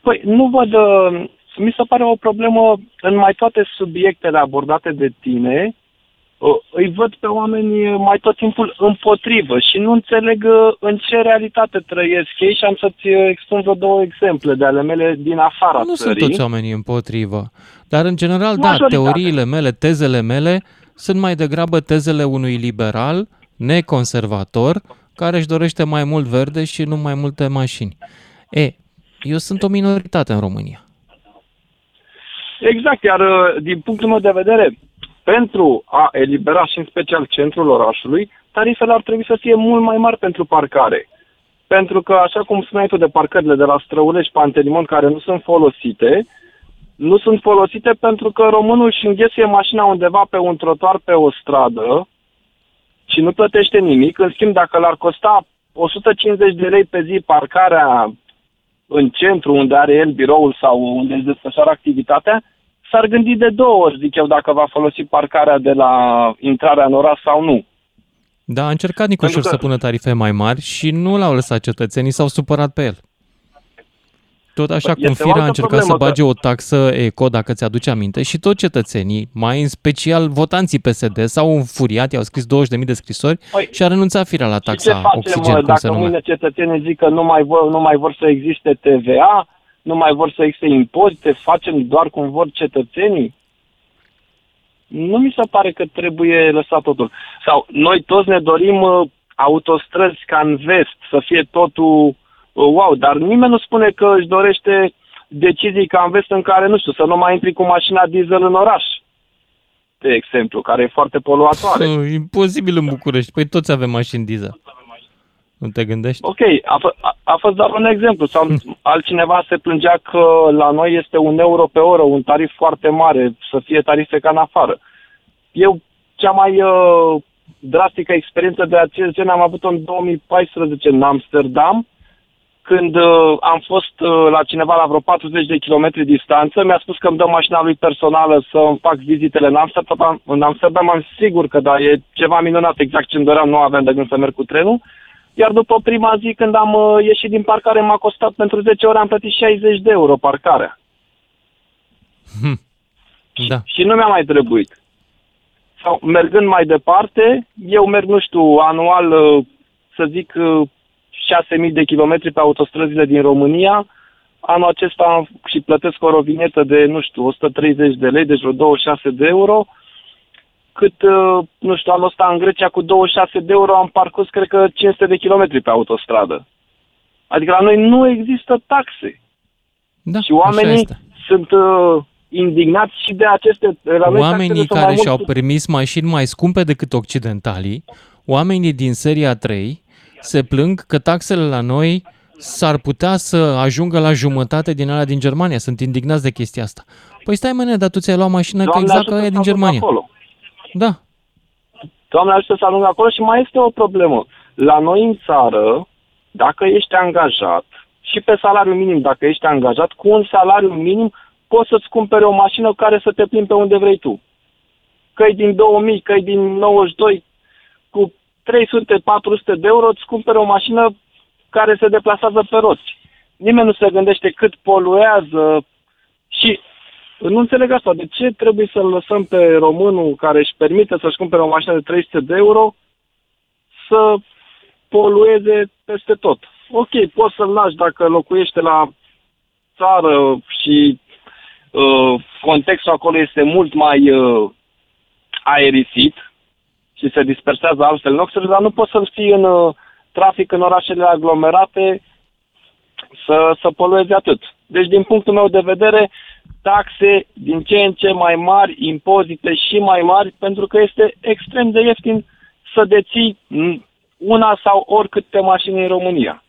Păi nu văd, uh, mi se pare o problemă în mai toate subiectele abordate de tine, uh, îi văd pe oameni uh, mai tot timpul împotrivă și nu înțeleg uh, în ce realitate trăiesc ei și am să-ți uh, expun vreo două exemple de ale mele din afara Nu sunt țării. toți oamenii împotrivă. Dar, în general, da, Majoritatea. teoriile mele, tezele mele, sunt mai degrabă tezele unui liberal neconservator care își dorește mai mult verde și nu mai multe mașini. E, eu sunt o minoritate în România. Exact, iar uh, din punctul meu de vedere, pentru a elibera și în special centrul orașului, tarifele ar trebui să fie mult mai mari pentru parcare. Pentru că, așa cum spuneai tu de parcările de la Străulești, Pantelimon, care nu sunt folosite, nu sunt folosite pentru că românul își înghesuie mașina undeva pe un trotuar pe o stradă și nu plătește nimic. În schimb, dacă l-ar costa 150 de lei pe zi parcarea în centru unde are el biroul sau unde își desfășoară activitatea, s-ar gândi de două ori, zic eu, dacă va folosi parcarea de la intrarea în oraș sau nu. Da, a încercat Nicușor Pentru că- să pună tarife mai mari și nu l-au lăsat cetățenii, s-au supărat pe el. Tot așa Păi, cum este o Firea a altă încercat să problemă, bage o taxă eco, dacă ți-aduce aminte, și tot cetățenii, mai în special votanții PSD, s-au înfuriat, i-au scris 20.000 de scrisori Păi, și a renunțat Firea la Și ce taxa facem oxigen, mă, cum se dacă numea. mâine cetățenii zic că nu mai, vor, nu mai vor să existe TVA, nu mai vor să existe impozite, facem doar cum vor cetățenii? Nu mi se pare că trebuie lăsat totul. Sau noi toți ne dorim uh, autostrăzi ca în vest, să fie totul uh, wow, dar nimeni nu spune că își dorește decizii ca în vest în care, nu știu, să nu mai intri cu mașina diesel în oraș, de exemplu, care e foarte poluatoare. Uh, Imposibil în București, păi toți avem mașini diesel. Nu te gândești? Ok, a, f- a, a fost doar un exemplu. Sau altcineva se plângea că la noi este un euro pe oră, un tarif foarte mare, să fie tarife ca în afară. Eu cea mai uh, drastică experiență de acest gen am avut-o în 2014 în Amsterdam, când uh, am fost uh, la cineva la vreo 40 de kilometri distanță, mi-a spus că îmi dă mașina lui personală să îmi fac vizitele în Amsterdam. În Amsterdam am sigur că da, e ceva minunat, exact ce îmi doream, nu aveam de gând să merg cu trenul. Iar după prima zi, când am uh, ieșit din parcare, m-a costat pentru 10 ore, am plătit 60 de euro parcarea. Hm. Da. Și nu mi-a mai trebuit. Sau, mergând mai departe, eu merg, nu știu, anual, uh, să zic, uh, 6.000 de kilometri pe autostrăzile din România. Anul acesta am și plătesc o rovinetă de, nu știu, 130 de lei, deci vreo 26 de euro. Cât, uh, nu știu, anul ăsta în Grecia cu 26 de euro am parcurs, cred că 500 de kilometri pe autostradă. Adică la noi nu există taxe. Da, și oamenii sunt uh, indignați și de aceste... La noi taxele Oamenii sunt mai care mult și-au cu- permis mașini mai scumpe decât occidentalii, oamenii din seria 3 se plâng că taxele la noi s-ar putea să ajungă la jumătate din alea din Germania. Sunt indignați de chestia asta. Păi stai mă, dar tu ți-ai luat mașină că Doamne exact ca ajută aia să din ajung Germania. Acolo. Da. Doamne ajută să ajung acolo și mai este o problemă. La noi în țară, dacă ești angajat și pe salariu minim, dacă ești angajat, cu un salariu minim poți să-ți cumpere o mașină care să te plimbi pe unde vrei tu. Că e din 2000, că e din 92, cu 300-400 de euro îți cumpere o mașină care se deplasează pe roți. Nimeni nu se gândește cât poluează și nu înțeleg asta. De ce trebuie să-l lăsăm pe românul care își permite să-și cumpere o mașină de 300 de euro să polueze peste tot? Ok, poți să-l lași dacă locuiește la țară și uh, contextul acolo este mult mai uh, aerisit și se dispersează altfel noxurile, dar nu poți să-l ții în uh, trafic în orașele aglomerate să, să polueze atât. Deci, din punctul meu de vedere, taxe din ce în ce mai mari, impozite și mai mari, pentru că este extrem de ieftin să deții m, una sau oricâte mașini în România.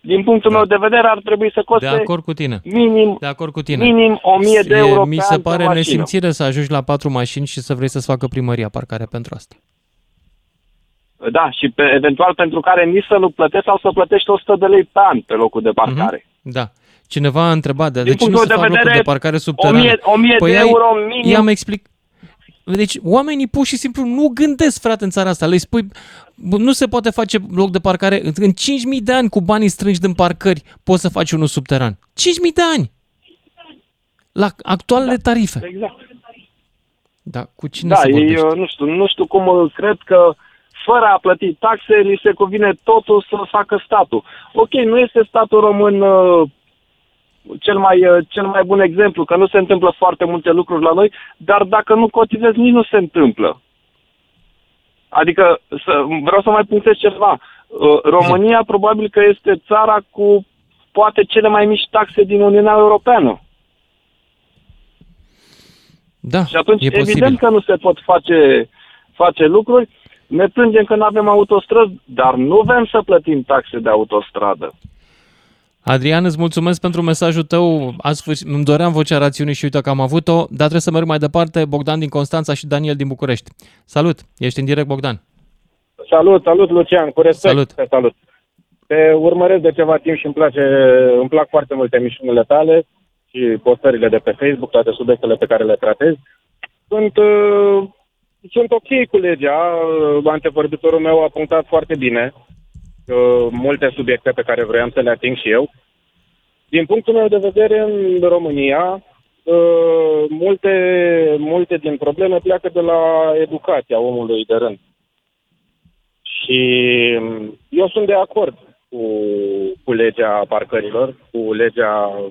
Din punctul meu de vedere, ar trebui să De coste acord cu tine. minim, De acord cu tine. minim 1000 de E- euro Mi pe se an pe pare mașină. nesimțire să ajungi la patru mașini și să vrei să-ți facă primăria parcare pentru asta. Da, și pe, eventual pentru care nici să nu plătești sau să plătești 100 de lei pe an pe locul de parcare. Da. Cineva a întrebat, de, de Din ce nu punctul se de fac locuri vedere, de parcare subterane? 1000 1000 de ai- euro minim. I-am explic... Deci oamenii pur și simplu nu gândesc, frate, în țara asta. Le spui, "Bă, nu se poate face loc de parcare. În 5.000 de ani cu banii strângi din parcări poți să faci unul subteran. 5.000 de ani! La actualele tarife. Exact. Da, cu cine Da, să ei, vorbești? eu nu știu, nu știu cum uh, cred că fără a plăti taxe, li se cuvine totul să facă statul. Ok, nu este statul român uh, cel mai, uh, cel mai bun exemplu, că nu se întâmplă foarte multe lucruri la noi, dar dacă nu cotizezi, nici nu se întâmplă. Adică, să, vreau să mai punctez ceva. Uh, România probabil că este țara cu poate cele mai mici taxe din Uniunea Europeană. Da, Și atunci, e posibil. evident că nu se pot face, face lucruri. Ne plângem că nu avem autostrăzi, dar nu vrem să plătim taxe de autostradă. Adrian, îți mulțumesc pentru mesajul tău. Azi sfârșit- îmi doream vocea rațiunii și uite că am avut-o, dar trebuie să merg mai departe. Bogdan din Constanța și Daniel din București. Salut! Ești în direct, Bogdan. Salut, salut Lucian, cu respect. Salut. Te salut. Te urmăresc de ceva timp și îmi place, îmi plac foarte mult emisiunile tale și postările de pe Facebook, toate subiectele pe care le tratezi. Sunt, uh, sunt ok cu legea, uh, antevorbitorul meu a punctat foarte bine uh, multe subiecte pe care vroiam să le ating și eu. Din punctul meu de vedere, în România, uh, multe, multe din probleme pleacă de la educația omului de rând. Și mm, eu sunt de acord cu, cu legea parcărilor, cu legea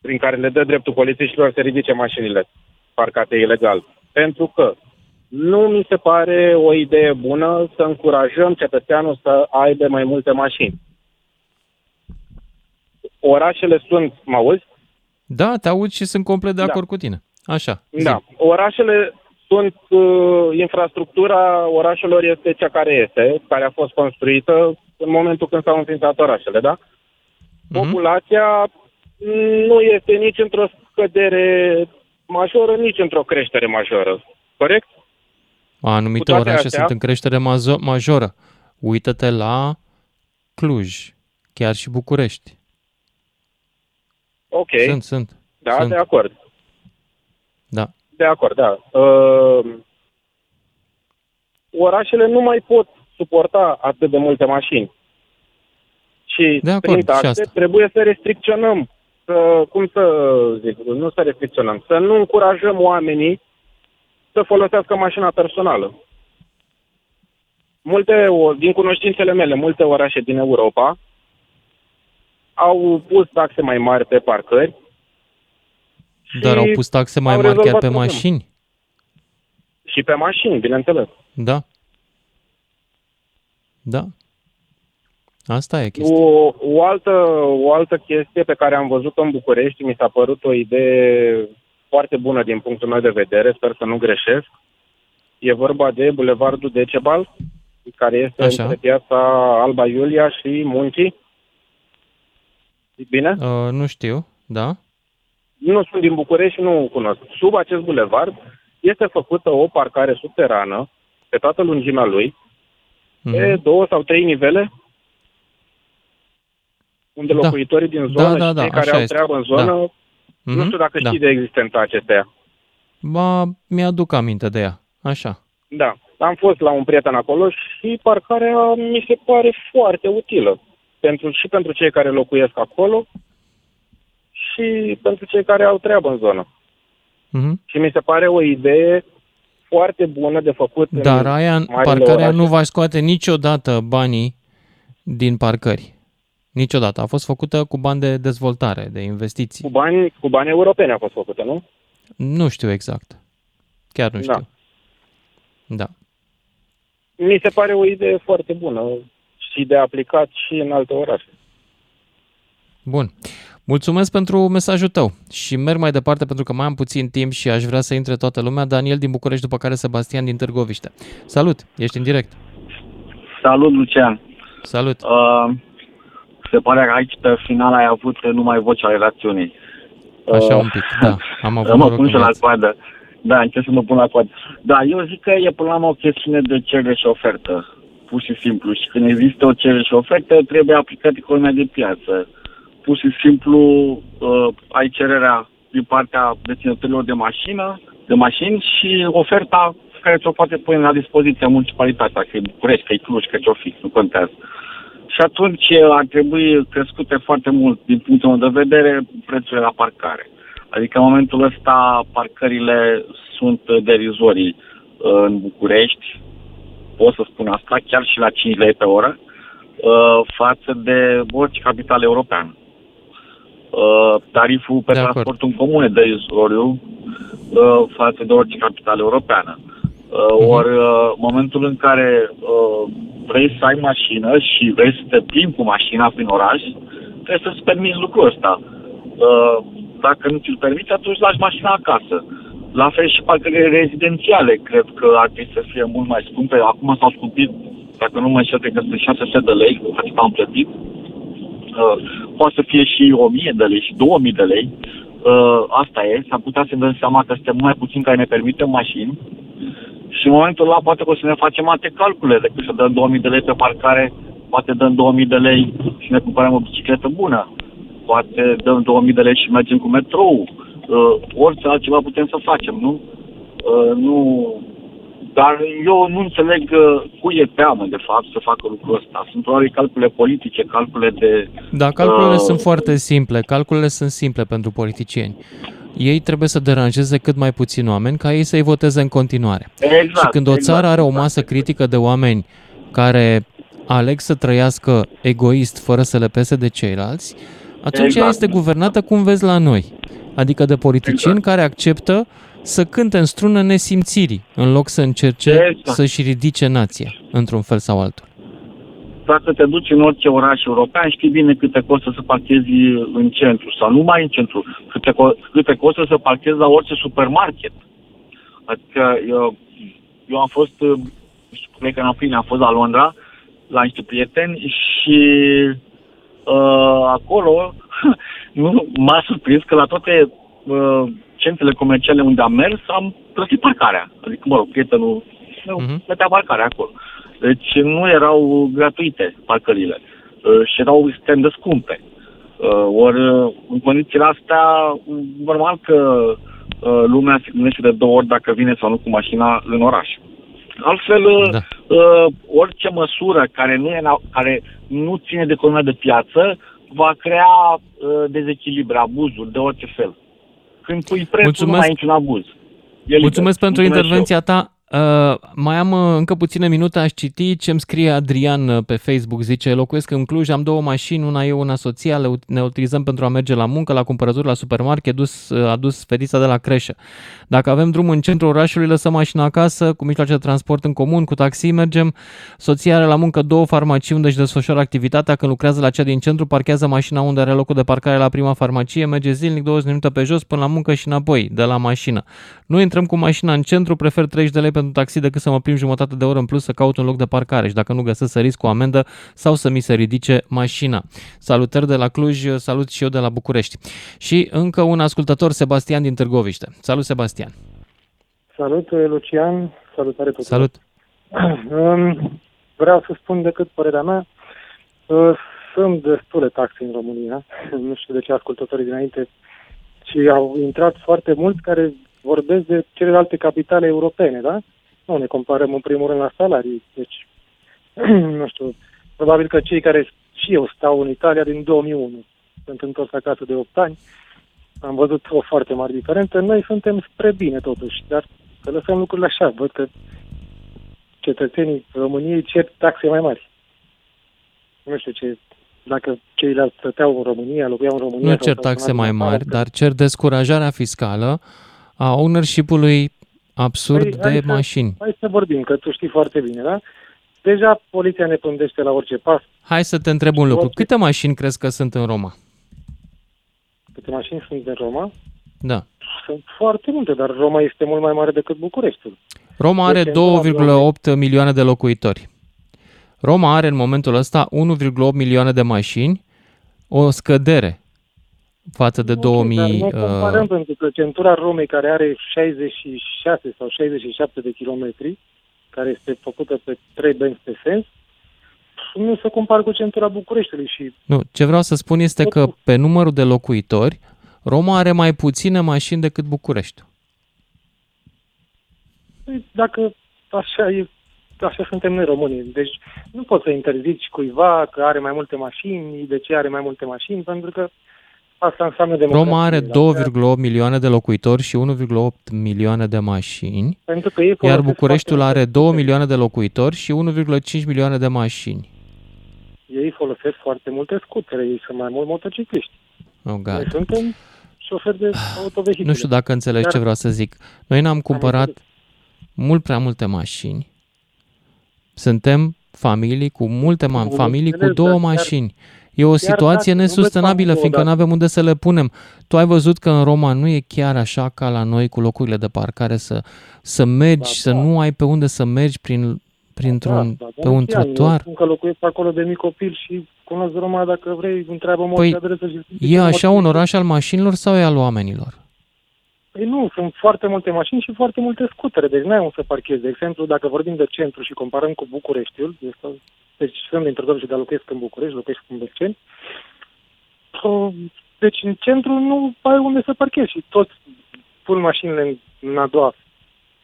prin care le dă dreptul polițiștilor să ridice mașinile parcate ilegal. Pentru că nu mi se pare o idee bună să încurajăm cetățeanul să aibă mai multe mașini. Orașele sunt, mă auzi? Da, te aud și sunt complet de Da. acord cu tine. Așa. Da. Orașele sunt, uh, infrastructura orașelor este cea care este, care a fost construită în momentul când s-au înființat orașele, da? Populația mm, nu este nici într-o scădere majoră, nici într-o creștere majoră. Corect? Anumite toate orașe astea- sunt în creștere mazo- majoră. Uită-te la Cluj, chiar și București. Ok. Sunt, sunt. Da, sunt. de acord. Da. De acord, da. Uh, orașele nu mai pot suporta atât de multe mașini. Și De acord, prin și taxe asta. trebuie să restricționăm, să, cum să zic, nu să restricționăm, să nu încurajăm oamenii să folosească mașina personală. Multe, o- din cunoștințele mele, multe orașe din Europa au pus taxe mai mari pe parcări Dar și au pus taxe mai au mari chiar rezolvat pe problema. mașini. și pe mașini, bineînțeles. Da. Da. Asta e chestia. O, o, altă, o altă chestie pe care am văzut-o în București, mi s-a părut o idee foarte bună din punctul meu de vedere, sper să nu greșesc. E vorba de Bulevardul Decebal, care este Așa. între piața Alba Iulia și Muncii. Bine? Uh, nu știu, da? Nu sunt din București și nu cunosc. Sub acest bulevard este făcută o parcare subterană pe toată lungimea lui, pe Mhm. două sau trei nivele, unde Da. locuitorii din Da, zonă da, și da, cei care așa au este. treabă în zonă, Da. Nu Mhm. știu dacă Da. știi de existența acesteia. Ba, mi-aduc aminte de ea. Așa. Da, am fost la un prieten acolo și parcarea mi se pare foarte utilă. Pentru, și pentru cei care locuiesc acolo și pentru cei care au treabă în zonă. Mhm. Și mi se pare o idee foarte bună de făcut în Dar aia, marile parcarea orașe. nu va scoate niciodată banii din parcări. Niciodată. A fost făcută cu bani de dezvoltare, de investiții. Cu bani, cu bani europeni a fost făcută, nu? Nu știu exact. Chiar nu Da. știu. Da. Mi se pare o idee foarte bună și de aplicat și în alte orașe. Bun. Mulțumesc pentru mesajul tău și merg mai departe pentru că mai am puțin timp și aș vrea să intre toată lumea. Daniel din București, după care Sebastian din Târgoviște. Salut, ești în direct. Salut, Lucian. Salut. Uh, se pare că aici pe final ai avut numai vocea relațiunii. Așa Uh, un pic, da. Am avut mă noroc pun în și la viață. coadă. Da, încerc să mă pun la coadă. Da, eu zic că e până la urmă o chestiune de cerere și ofertă. Pur și simplu. Și când există o cerere și ofertă, trebuie aplicat economia de piață. Pur și simplu uh, ai cererea din partea deținătorilor de mașină, de mașini și oferta care ți-o poate pune la dispoziția municipalitatea, că e București, că e Cluj, că ce-o fi, nu contează. Și atunci ar trebui crescute foarte mult, din punctul meu de vedere, prețurile la parcare. Adică în momentul ăsta parcările sunt derizorii uh, în București, pot să spun asta, chiar și la 5 lei pe oră, uh, față de orice capital european. Uh, Tariful pe De acord. transportul în comun e derizoriu uh, față de orice capitală europeană. Uh, Ori uh, momentul în care uh, vrei să ai mașină și vrei să te plimbi cu mașina prin oraș, trebuie să-ți permiți lucrul ăsta. Uh, dacă nu ți-l permiți, atunci lași mașina acasă. La fel și parcările rezidențiale, cred că ar trebui să fie mult mai scumpe. Acum s-au scumpit, dacă nu mă înșel, cred că sunt 600 de lei, atât am plătit. Uh, poate să fie și 1000 de lei și 2000 de lei. Uh, asta e, s-ar putea să ne dăm seama că suntem mai puțin care ne permitem mașini și în momentul ăla poate că o să ne facem alte calcule decât să dăm 2000 de lei pe parcare, poate dăm 2000 de lei și ne cumpărăm o bicicletă bună, poate dăm 2000 de lei și mergem cu metrou, uh, orice altceva putem să facem, nu? Uh, nu dar eu nu înțeleg uh, cui e teamă, de fapt, să facă lucrul ăsta. Sunt probabil calcule politice, calcule de... Da, calculele uh, sunt foarte simple. Calculele sunt simple pentru politicieni. Ei trebuie să deranjeze cât mai puțin oameni ca ei să-i voteze în continuare. Exact, și când o țară exact, are o masă critică de oameni care aleg să trăiască egoist fără să le pese de ceilalți, atunci ea Exact. este guvernată cum vezi la noi. Adică de politicieni Exact. care acceptă să cânte în strună nesimțirii, în loc să încerce Exact. să-și ridice nația, într-un fel sau altul. Dacă te duci în orice oraș european, știi bine câte costă să parchezi în centru sau numai în centru, câte, co- câte costă să parchezi la orice supermarket. Adică eu, eu am fost, uh, nu știu, cred că în aprilie am fost la Londra, la niște prieteni și uh, acolo nu, m-a surprins că la toate uh, centrele comerciale unde am mers am plătit parcarea. Adică, mă rog, prietenul meu uh-huh. plătea parcarea acolo. Deci nu erau gratuite parcările uh, și erau extrem de scumpe. Uh, ori uh, în condițiile astea, normal că uh, lumea se gândește de două ori dacă vine sau nu cu mașina în oraș. Altfel, da. uh, orice măsură care nu, e, care nu ține de economia de piață va crea uh, dezechilibre, abuzuri de orice fel. Când pui prețul, Mulțumesc. nu mai ai niciun abuz. E Mulțumesc liber. pentru Mulțumesc intervenția ta. Uh, mai am uh, încă puține minute, aș citi ce îmi scrie Adrian uh, pe Facebook. Zice, locuiesc în Cluj, am două mașini, una eu, una soția, le, ut- ne utilizăm pentru a merge la muncă, la cumpărături, la supermarket, dus, uh, adus fetița de la creșă. Dacă avem drum în centrul orașului, lăsăm mașina acasă, cu mijloace de transport în comun, cu taxi mergem. Soția are la muncă două farmacii unde își desfășoară activitatea. Când lucrează la cea din centru, parchează mașina unde are locul de parcare la prima farmacie, merge zilnic 20 minute pe jos până la muncă și înapoi, de la mașină. Nu intrăm cu mașina în centru, prefer 30 de lei pentru taxi decât să mă plimb jumătate de oră în plus să caut un loc de parcare și dacă nu găsesc să risc o amendă sau să mi se ridice mașina. Salutări de la Cluj, salut și eu de la București. Și încă un ascultător, Sebastian din Târgoviște. Salut, Sebastian! Salut, Lucian. Salutare tuturor. Salut! Um, Vreau să spun decât părerea mea. uh, Sunt destule taxe în România. Nu știu de ce ascultătorii dinainte și au intrat foarte mulți care vorbesc de celelalte capitale europene, da? Nu ne comparăm în primul rând la salarii. Deci, nu știu, probabil că cei care și eu stau în Italia din 2001, sunt întors acasă de 8 ani, am văzut o foarte mare diferență. Noi suntem spre bine totuși, dar să lăsăm lucrurile așa. Văd că cetățenii României cer taxe mai mari. Nu știu ce, dacă ceilalți stăteau în România, locuiau în România. Nu sau cer stau în taxe altă mai țară, mari, dar cer descurajarea fiscală a ownership-ului absurd Păi, hai de să- mașini. Hai să vorbim, că tu știi foarte bine, da? Deja poliția ne pândește la orice pas. Hai să te întreb un lucru. Câte mașini crezi că sunt în Roma? Câte mașini sunt în Roma? Da. Sunt foarte multe, dar Roma este mult mai mare decât Bucureștiul. Roma are Deci, 2,8 milioane de locuitori. Roma are în momentul ăsta 1,8 milioane de mașini o scădere față de 2000... Dar nu uh, comparăm pentru că centura Romei care are 66 sau 67 de kilometri, care este făcută pe trei benzi pe sens, nu se compară cu centura Bucureștiului și Nu, ce vreau să spun este că pe numărul de locuitori, Roma are mai puține mașini decât București. Păi, dacă așa e, așa suntem noi românii. Deci nu poți să interzici cuiva că are mai multe mașini, de ce are mai multe mașini, pentru că asta înseamnă democrație. Roma are 2,8 milioane de locuitori și 1,8 milioane de mașini, Pentru că ei iar folosesc Bucureștiul foarte are 2 milioane de locuitori și 1,5 milioane de mașini. Ei folosesc foarte multe scutere, ei sunt mai mult motocicliști. Oh, Noi God. suntem șoferi de autovehicule. Nu știu dacă înțelegi Dar- ce vreau să zic. Noi ne-am cumpărat mult prea multe mașini. Suntem familii cu multe ma- Am familii cu înțeles, două dar chiar- mașini. E o chiar situație dacă nu nesustenabilă, veți fiindcă fac nu avem unde să le punem. Tu ai văzut că în Roma nu e chiar așa ca la noi cu locurile de parcare să, să mergi, Da, să da. nu ai pe unde să mergi prin, printr-un, Da, da, pe un chiar, trotuar. Eu spun că locuiesc acolo de mic copil și cunosc Roma, dacă vrei, întreabă mă Păi, ce adresă și E așa un oraș al mașinilor sau e al oamenilor? Păi nu, sunt foarte multe mașini și foarte multe scutere, deci n-ai unde să parchezi. De exemplu, dacă vorbim de centru și comparăm cu Bucureștiul, este, deci sunt dintr-o dată și dar locuiesc în București, locuiesc în Berceni, uh, deci în centru nu ai unde să parchezi și toți pun mașinile în, în a doua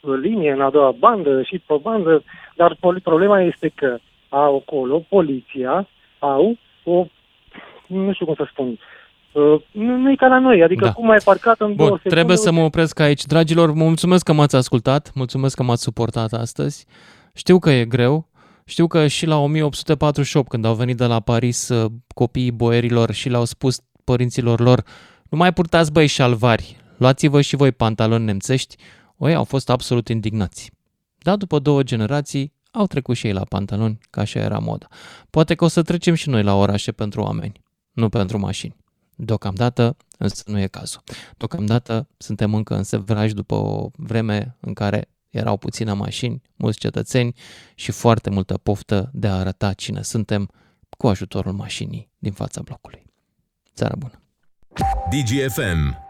linie, în a doua bandă și pe bandă, dar pol- problema este că au acolo, poliția, au o, nu știu cum să spun, uh, nu, nu e ca la noi, adică Da. cum ai parcat în două Bun, secunde, trebuie să mă opresc aici. Dragilor, mă mulțumesc că m-ați ascultat, mulțumesc că m-ați suportat astăzi. Știu că e greu, știu că și la 1848, când au venit de la Paris uh, copiii boierilor și le-au spus părinților lor, nu mai purtați băi șalvari, luați-vă și voi pantaloni nemțești, oi au fost absolut indignați. Dar după două generații au trecut și ei la pantaloni, ca așa era moda. Poate că o să trecem și noi la orașe pentru oameni, nu pentru mașini. Deocamdată, însă nu e cazul. Deocamdată suntem încă în sevraj după o vreme în care erau puține mașini, mulți cetățeni și foarte multă poftă de a arăta cine suntem cu ajutorul mașinii din fața blocului. Seara bună! DGFM